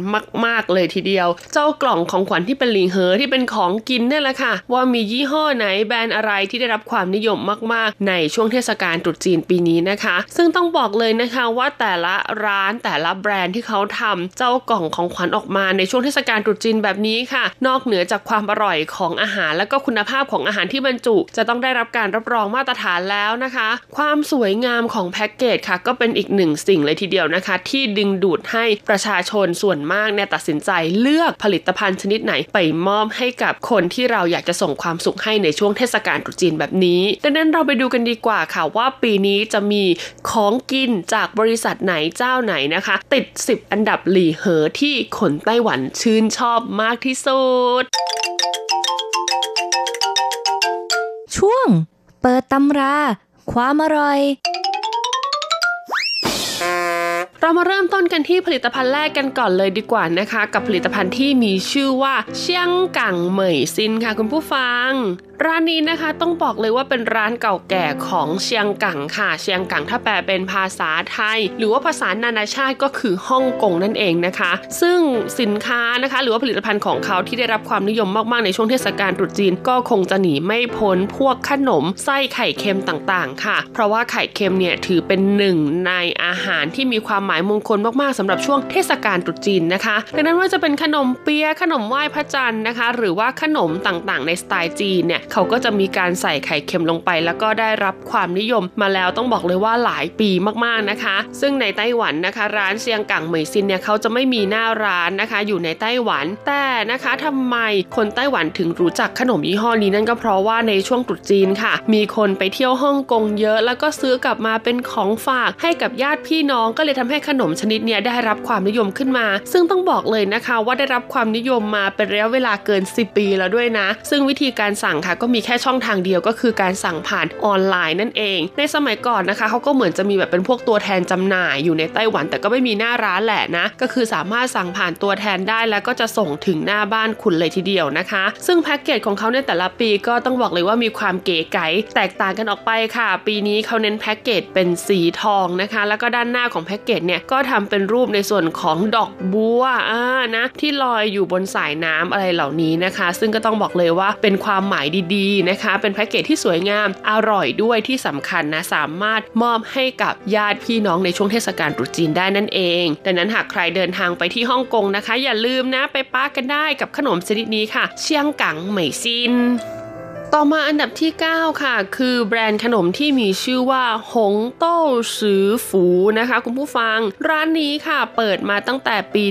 S2: มาก ๆ เลยทีเดียว เจ้ากล่องของขวัญที่เป็นหลีเหอที่เป็นของกินนี่แหละค่ะ ว่ามียี่ห้อไหนแบรนด์อะไรที่ได้รับความนิยมมาก ๆ ในช่วงเทศกาลตรุษจีนปีนี้นะคะ ซึ่งต้องบอกเลยนะคะว่าแต่ละร้านแต่ละแบรนด์ที่เขาทำเจ้ากล่องของขวัญออกมาในช่วงเทศกาลตรุษจีนแบบนี้ค่ะ นอกเหนือจากความอร่อยของอาหาร และก็คุณภาพของอาหารที่บรรจุ จะต้องได้รับการรับรองมาตรฐานแล้วนะคะ ความสวยงามของแพ็กเกจค่ะก็เป็นอีกหนึ่งสิ่งเลยทีเดียวนะคะ ที่ดึงดูดให้ประชาชนส่วนมากเนี่ยตัดสินใจเลือกผลิตภัณฑ์ชนิดไหนไปมอบให้กับคนที่เราอยากจะส่งความสุขให้ในช่วงเทศกาลตรุษจีนแบบนี้ ดังนั้นเราไปดูกันดีกว่าค่ะว่าปีนี้จะมีของกินจากบริษัทไหนเจ้าไหนนะคะ ติด 10 อันดับหลี่เหอที่คนไต้หวันชื่นชอบมากที่สุด
S11: ช่วง เปิดตำรา ความอร่อย
S2: เรามาเริ่มต้นกันที่ผลิตภัณฑ์แรกกันก่อนเลยดีกว่านะคะ กับผลิตภัณฑ์ที่มีชื่อว่าเชียงกังเหมยซินค่ะคุณผู้ฟัง ร้านนี้นะคะต้องบอกเลยว่าเป็นร้านเก่าแก่ของเชียงกังค่ะ เชียงกังถ้าแปลเป็นภาษาไทย หรือว่าภาษานานาชาติก็คือฮ่องกงนั่นเองนะคะ ซึ่งสินค้านะคะ หรือว่าผลิตภัณฑ์ของเขาที่ได้รับความนิยมมากๆในช่วงเทศกาลตรุษจีนก็คงจะหนีไม่พ้นพวกขนมไส้ไข่เค็มต่างๆ ค่ะ เพราะว่าไข่เค็มเนี่ยถือเป็นหนึ่งในอาหารที่มีความหมายมงคลมากๆสำหรับช่วงเทศกาลตรุษจีนนะคะดังนั้นว่าจะเป็นขนมเปี๊ยะขนมไหว้พระจันทร์นะคะ หรือว่าขนมต่างๆ ในสไตล์จีนเนี่ยเขาก็จะมีการใส่ไข่เค็มลงไป แล้วก็ได้รับความนิยมมาแล้วต้องบอกเลยว่าหลายปีมากๆนะคะ ซึ่งในไต้หวันนะคะ ร้านเซียงกังเหมยซินเนี่ยเขาจะไม่มีหน้าร้านนะคะ อยู่ในไต้หวันแต่นะคะทำไมคนไต้หวันถึงรู้จักขนมยี่ห้อนี้นั่นก็เพราะว่าในช่วงตรุษจีนค่ะ มีคนไปเที่ยวฮ่องกงเยอะ แล้วก็ซื้อกลับมาเป็นของฝากให้กับญาติพี่น้องก็เลยทำให้ขนมชนิดนี้ได้รับความนิยมขึ้นมา ซึ่งต้องบอกเลยนะคะว่าได้รับความนิยมมาเป็นระยะเวลาเกิน 10 ปีแล้วด้วยนะ ซึ่งวิธีการสั่งค่ะก็มีแค่ช่องทางเดียวก็คือการสั่งผ่านออนไลน์นั่นเอง ในสมัยก่อนนะคะเขาก็เหมือนจะมีแบบเป็นพวกตัวแทนจำหน่ายอยู่ในไต้หวันแต่ก็ไม่มีหน้าร้านแหละนะ ก็คือสามารถสั่งผ่านตัวแทนได้แล้วก็จะส่งถึงหน้าบ้านคุณเลยทีเดียวนะคะ ซึ่งแพ็กเกจของเขาในแต่ละปีก็ต้องบอกเลยว่ามีความเก๋ไก๋แตกต่างกันออกไปค่ะ ปีนี้เขาเน้นแพ็กเกจเป็นสีทองนะคะ แล้วก็ด้านหน้าของแพ็กเกจเนี่ยก็ทำเป็นรูปในส่วนของดอกบัวอ่านะที่ลอยอยู่บนสายน้ำอะไรเหล่านี้นะคะ ซึ่งก็ต้องบอกเลยว่าเป็นความหมายดีๆนะคะ เป็นแพ็กเกจที่สวยงามอร่อยด้วยที่สำคัญนะสามารถมอบให้กับญาติพี่น้องในช่วงเทศกาลตรุษจีนได้นั่นเองดังนั้นหากใครเดินทางไปที่ฮ่องกงนะคะ อย่าลืมนะไปป้ากันได้กับขนมชนิดนี้ค่ะ เชียงกังเหมซิน ต่อมาอันดับที่ 9 ค่ะ คือแบรนด์ขนมที่มีชื่อว่าหงโต้สือฝูนะคะ คุณผู้ฟัง ร้านนี้ค่ะเปิดมาตั้งแต่ปี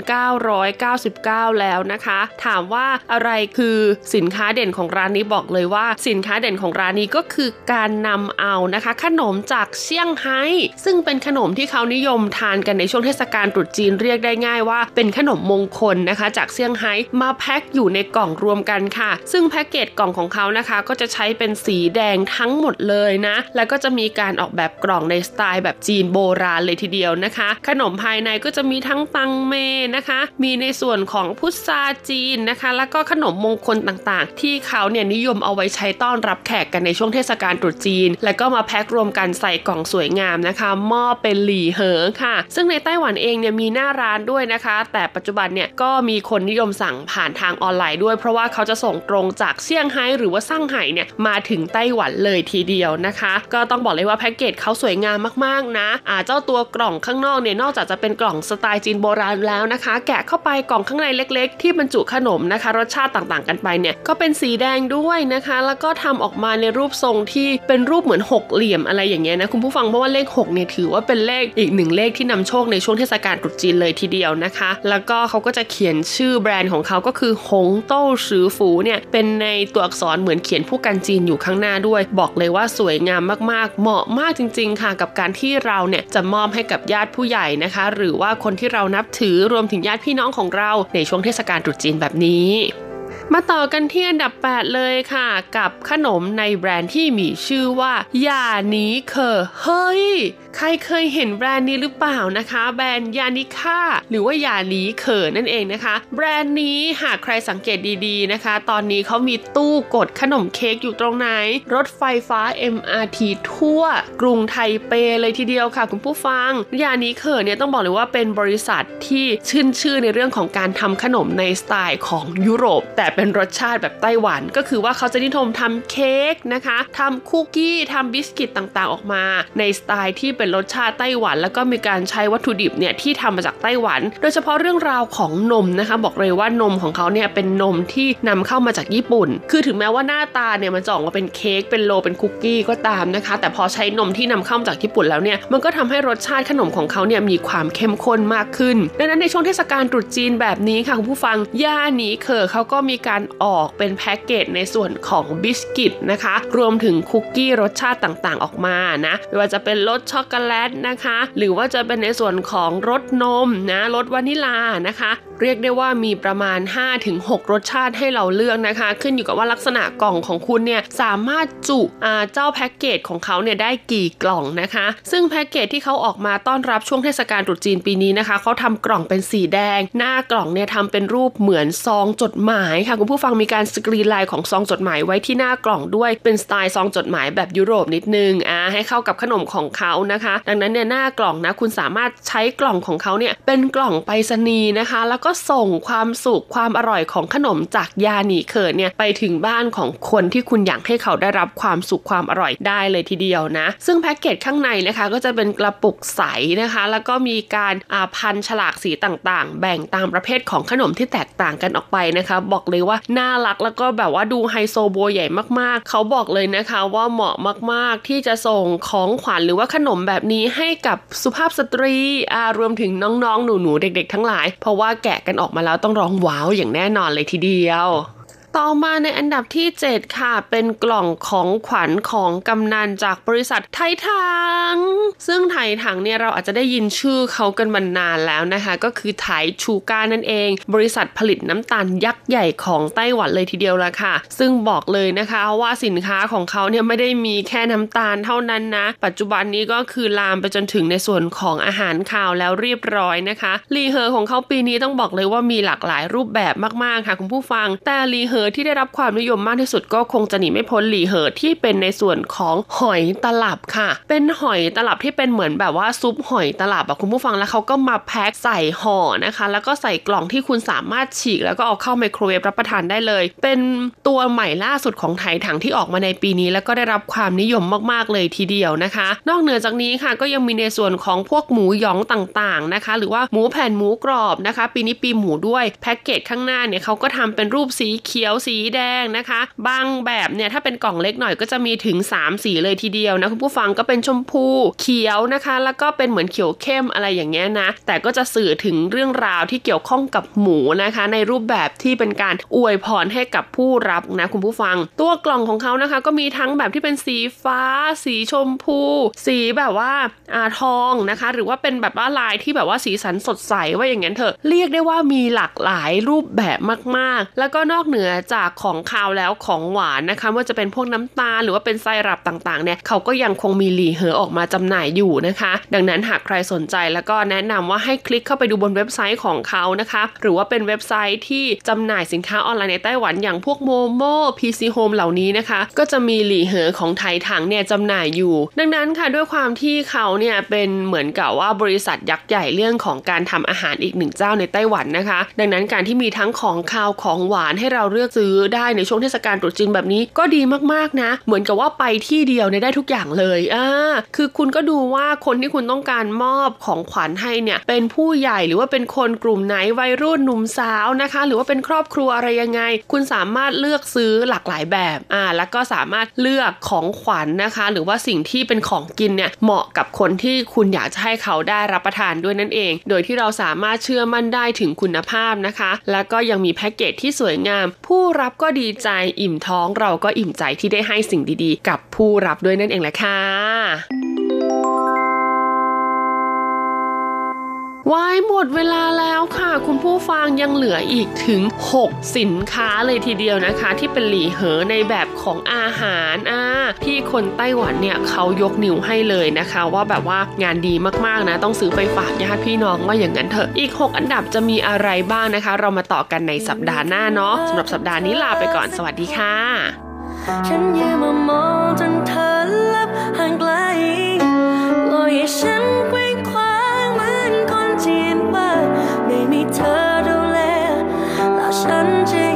S2: 1999 แล้วนะคะ ถามว่าอะไรคือสินค้าเด่นของร้านนี้บอกเลยว่า สินค้าเด่นของร้านนี้ก็คือการนำเอานะคะ ขนมจากเซี่ยงไฮ้ซึ่งเป็นขนมที่เขานิยมทานกันในช่วงเทศกาลตรุษจีนเรียกได้ง่ายว่า เป็นขนมมงคลนะคะ จากเซี่ยงไฮ้มาแพ็คอยู่ในกล่องรวมกันค่ะ ซึ่งแพ็กเกจกล่องของเขานะคะก็จะใช้เป็นสีแดงทั้งหมดเลยนะ แล้วก็จะมีการออกแบบกล่องในสไตล์แบบจีนโบราณเลยทีเดียวนะคะ ขนมภายในก็จะมีทั้งตังเมนะคะ มีในส่วนของพุทราจีนนะคะ แล้วก็ขนมมงคลต่างๆ ที่เขาเนี่ยนิยมเอาไว้ใช้ต้อนรับแขกกันในช่วงเทศกาลตรุษจีน แล้วก็มาแพ็ครวมกันใส่กล่องสวยงามนะคะมอบเป็นหลี่เหอค่ะ ซึ่งในไต้หวันเองเนี่ยมีหน้าร้านด้วยนะคะ แต่ปัจจุบันเนี่ยก็มีคนนิยมสั่งผ่านทางออนไลน์ด้วย เพราะว่าเขาจะส่งตรงจากเซี่ยงไฮ้หรือว่าซั่งไห่เนี่ยมาถึงไต้หวันเลยทีเดียวนะคะ ก็ต้องบอกเลยว่าแพ็กเกจเขาสวยงามมากๆนะอ่าเจ้าตัวกล่องข้างนอกเนี่ยนอกจากจะเป็นกล่องสไตล์จีนโบราณแล้วนะคะ แกะเข้าไปกล่องข้างในเล็ก ๆ ที่บรรจุขนมนะคะ รสชาติต่างๆ กันไปเนี่ยก็เป็นสีแดงด้วยนะคะ แล้วก็ทำออกมาในรูปทรงที่เป็นรูปเหมือนหกเหลี่ยมอะไรอย่างเงี้ยนะคุณผู้ฟังเพราะว่าเลข6เนี่ยถือว่าเป็นเลขอีกหนึ่งเลขที่นำโชคในช่วงเทศกาลตรุษจีนเลยทีเดียวนะคะ แล้วก็เขาก็จะเขียนชื่อแบรนด์ของเขาก็คือหงโต้สือฝูเนี่ยเป็นในตัวอักษรเหมือนเขียนผู้กันจีนอยู่ข้างหน้าด้วย บอกเลยว่าสวยงามมากๆ เหมาะมากจริง ๆ ค่ะ กับการที่เราเนี่ยจะมอบให้กับญาติผู้ใหญ่นะคะ หรือว่าคนที่เรานับถือรวมถึงญาติพี่น้องของเราในช่วงเทศกาลตรุษจีนแบบนี้ มาต่อกันที่อันดับ 8 เลยค่ะ กับขนมในแบรนด์ที่มีชื่อว่าอย่านีเคอเฮ้ย ใครเคยเห็นแบรนด์นี้หรือเปล่านะคะ แบรนด์ยานิค่าหรือว่ายานีเขอนั่นเองนะคะ แบรนด์นี้หากใครสังเกตดีๆนะคะ ตอนนี้เขามีตู้กดขนมเค้กอยู่ตรงไหน รถไฟฟ้า MRT ทั่ว กรุงไทเปเลยทีเดียวค่ะ คุณผู้ฟัง ยานีเขอเนี่ยต้องบอกเลยว่าเป็นบริษัทที่ขึ้นชื่อในเรื่องของการทำขนมในสไตล์ของยุโรป แต่เป็นรสชาติแบบไต้หวัน ก็คือว่าเขาจะนิยมทำเค้กนะคะทำคุกกี้ทำบิสกิตต่างๆออกมา ในสไตล์ที่เป็นรสชาติไต้หวัน แล้วก็มีการใช้วัตถุดิบเนี่ยที่ทำมาจากไต้หวัน โดยเฉพาะเรื่องราวของนมนะคะ บอกเลยว่านมของเขาเนี่ยเป็นนมที่นำเข้ามาจากญี่ปุ่น คือถึงแม้ว่าหน้าตาเนี่ยมันจะออกมาเป็นเค้กเป็น roll เป็นคุกกี้ก็ตามนะคะ แต่พอใช้นมที่นำเข้ามาจากญี่ปุ่นแล้วเนี่ยมันก็ทำให้รสชาติขนมของเขาเนี่ยมีความเข้มข้นมากขึ้น ดังนั้นในช่วงเทศกาลตรุษจีนแบบนี้ค่ะคุณผู้ฟังย่าหนีเคอเขาก็มีการออกเป็นแพ็กเกจในส่วนของบิสกิตนะคะ รวมถึงคุกกี้รสชาติต่างๆออกมานะไม่ว่าจะเป็นรสช็อกโกแลตนะคะ หรือว่าจะเป็นในส่วนของรสนมนะรสวานิลานะคะ เรียกได้ว่ามีประมาณ 5-6 รสชาติให้เราเลือกนะคะ ขึ้นอยู่กับว่าลักษณะกล่องของคุณเนี่ยสามารถจุเจ้าแพ็กเกจของเขาเนี่ยได้กี่กล่องนะคะ ซึ่งแพ็กเกจที่เขาออกมาต้อนรับช่วงเทศกาลตรุษจีนปีนี้นะคะเขาทำกล่องเป็นสีแดง หน้ากล่องเนี่ยทำเป็นรูปเหมือนซองจดหมายค่ะคุณผู้ฟังมีการสกรีนลายของซองจดหมายไว้ที่หน้ากล่องด้วยเป็นสไตล์ซองจดหมายแบบยุโรปนิดนึงอ่าให้เข้ากับขนมของเขานะคะ ดังนั้นเนี่ยหน้ากล่องนะคุณสามารถใช้กล่องของเขาเนี่ยเป็นกล่องไปรษณีย์นะคะ แล้วก็ส่งความสุขความอร่อยของขนมจากยาหนีเขินเนี่ยไปถึงบ้านของคนที่คุณอยากให้เขาได้รับความสุขความอร่อยได้เลยทีเดียวนะ ซึ่งแพ็กเกจข้างในนะคะก็จะเป็นกระปุกใสนะคะ แล้วก็มีการอาพันฉลากสีต่างๆ แบ่งตามประเภทของขนมที่แตกต่างกันออกไปนะคะ บอกเลยว่าน่ารักแล้วก็แบบว่าดูไฮโซโบใหญ่มากๆ เขาบอกเลยนะคะว่าเหมาะมากๆที่จะส่งของขวัญหรือว่าขนมแบบนี้ให้กับสุภาพสตรีอารวมถึงน้องๆ หนูๆ เด็กๆ ทั้งหลาย เพราะว่าแกะกันออกมาแล้วต้องร้องว้าวอย่างแน่นอนเลยทีเดียว ต่อมาในอันดับที่ 7 ค่ะ เป็นกล่องของขวัญของกำนัลจากบริษัทไทยถัง ซึ่งไทยถังเนี่ยเราอาจจะได้ยินชื่อเขากันมานานแล้วนะคะ ก็คือ Tai Sugar นั่นเอง บริษัทผลิตน้ำตาลยักษ์ใหญ่ของไต้หวันเลยทีเดียวละค่ะ ซึ่งบอกเลยนะคะว่าสินค้าของเขาเนี่ยไม่ได้มีแค่น้ำตาลเท่านั้นนะ ปัจจุบันนี้ก็คือลามไปจนถึงในส่วนของอาหารคาวแล้วเรียบร้อยนะคะ禮盒ของเขาปีนี้ต้องบอกเลยว่ามีหลากหลายรูปแบบมากๆค่ะคุณผู้ฟังแต่禮盒ที่ได้รับความนิยมมากที่สุดก็คงจะหนีไม่พ้น禮盒ที่เป็นในส่วนของหอยตลับค่ะ เป็นหอยตลับที่เป็นเหมือนแบบว่าซุปหอยตลับอะคุณผู้ฟังแล้วเขาก็มาแพ็คใส่ห่อนะคะ แล้วก็ใส่กล่องที่คุณสามารถฉีก แล้วก็เอาเข้าไมโครเวฟรับประทานได้เลย เป็นตัวใหม่ล่าสุดของไทยถังที่ออกมาในปีนี้ แล้วก็ได้รับความนิยมมากๆเลยทีเดียวนะคะ นอกเหนือจากนี้ค่ะก็ยังมีในส่วนของพวกหมูหยองต่างๆนะคะ หรือว่าหมูแผ่นหมูกรอบนะคะ ปีนี้ปีหมูด้วยแพ็กเกจข้างหน้าเนี่ยเขาก็ทำเป็นรูปสีเขียวสีแดงนะคะ บางแบบเนี่ยถ้าเป็นกล่องเล็กหน่อยก็จะมีถึง 3 สีเลยทีเดียวนะคุณผู้ฟังก็เป็นชมพูเขียวนะคะ แล้วก็เป็นเหมือนเขียวเข้มอะไรอย่างเงี้ยนะ แต่ก็จะสื่อถึงเรื่องราวที่เกี่ยวข้องกับหมูนะคะ ในรูปแบบที่เป็นการอวยพรให้กับผู้รับนะคุณผู้ฟัง ตัวกล่องของเขานะคะ ก็มีทั้งแบบที่เป็นสีฟ้า สีชมพู สีแบบว่าอาทองนะคะ หรือว่าเป็นแบบว่าลายที่แบบว่าสีสันสดใสว่าอย่างนั้นเถอะเรียกได้ว่ามีหลากหลายรูปแบบมากๆ แล้วก็นอกเหนือจากของคาวแล้วของหวานนะคะว่าจะเป็นพวกน้ำตาลหรือว่าเป็นไซรัปต่างๆเนี่ยเขาก็ยังคงมีหลีเหอออกมาจำหน่ายอยู่นะคะ ดังนั้นหากใครสนใจแล้วก็แนะนำว่าให้คลิกเข้าไปดูบนเว็บไซต์ของเขานะคะ หรือว่าเป็นเว็บไซต์ที่จำหน่ายสินค้าออนไลน์ในไต้หวันอย่างพวกโมโม PC Home เหล่านี้นะคะ ก็จะมีหลีเหอของไทยถังเนี่ยจำหน่ายอยู่ ดังนั้นค่ะด้วยความที่เขาเนี่ยเป็นเหมือนกับว่าบริษัทยักษ์ใหญ่เรื่องของการทำอาหารอีกหนึ่งเจ้าในไต้หวันนะคะ ดังนั้นการที่มีทั้งของคาวของหวานให้เราเลือกซื้อได้ในช่วงเทศกาลตรุษจีนแบบนี้ก็ดีมากๆนะ เหมือนกับว่าไปที่เดียวเนี่ยได้ทุกอย่างเลยอ่าคือคุณก็ดูว่าคนที่คุณต้องการมอบของขวัญให้เนี่ยเป็นผู้ใหญ่หรือว่าเป็นคนกลุ่มไหนวัยรุ่นหนุ่มสาวนะคะ หรือว่าเป็นครอบครัวอะไรยังไง คุณสามารถเลือกซื้อหลากหลายแบบอ่าแล้วก็สามารถเลือกของขวัญนนะคะ หรือว่าสิ่งที่เป็นของกินเนี่ยเหมาะกับคนที่คุณอยากจะให้เขาได้รับประทานด้วยนั่นเอง โดยที่เราสามารถเชื่อมั่นได้ถึงคุณภาพนะคะ แล้วก็ยังมีแพ็กเกจที่สวยงามผูผู้รับก็ดีใจอิ่มท้องเราก็อิ่มใจที่ได้ให้สิ่งดีๆ กับผู้รับด้วยนั่นเองแหละค่ะ วายหมดเวลาแล้วค่ะ คุณผู้ฟังยังเหลืออีกถึง 6 สินค้าเลยทีเดียวนะคะ ที่เป็นหลีเหอในแบบของอาหารอ่าที่คนไต้หวันเนี่ยเขายกนิ้วให้เลยนะคะ ว่าแบบว่างานดีมากๆนะ ต้องซื้อไปฝากญาติพี่น้องว่าอย่างนั้นเถอะอีก 6 อันดับจะมีอะไรบ้างนะคะ เรามาต่อกันในสัปดาห์หน้าเนาะสำหรับสัปดาห์นี้ลาไปก่อนสวัสดีค่ะฉันยืมามองจนเธอลับห่างไกลลอยฉัน 她兜勒，我真。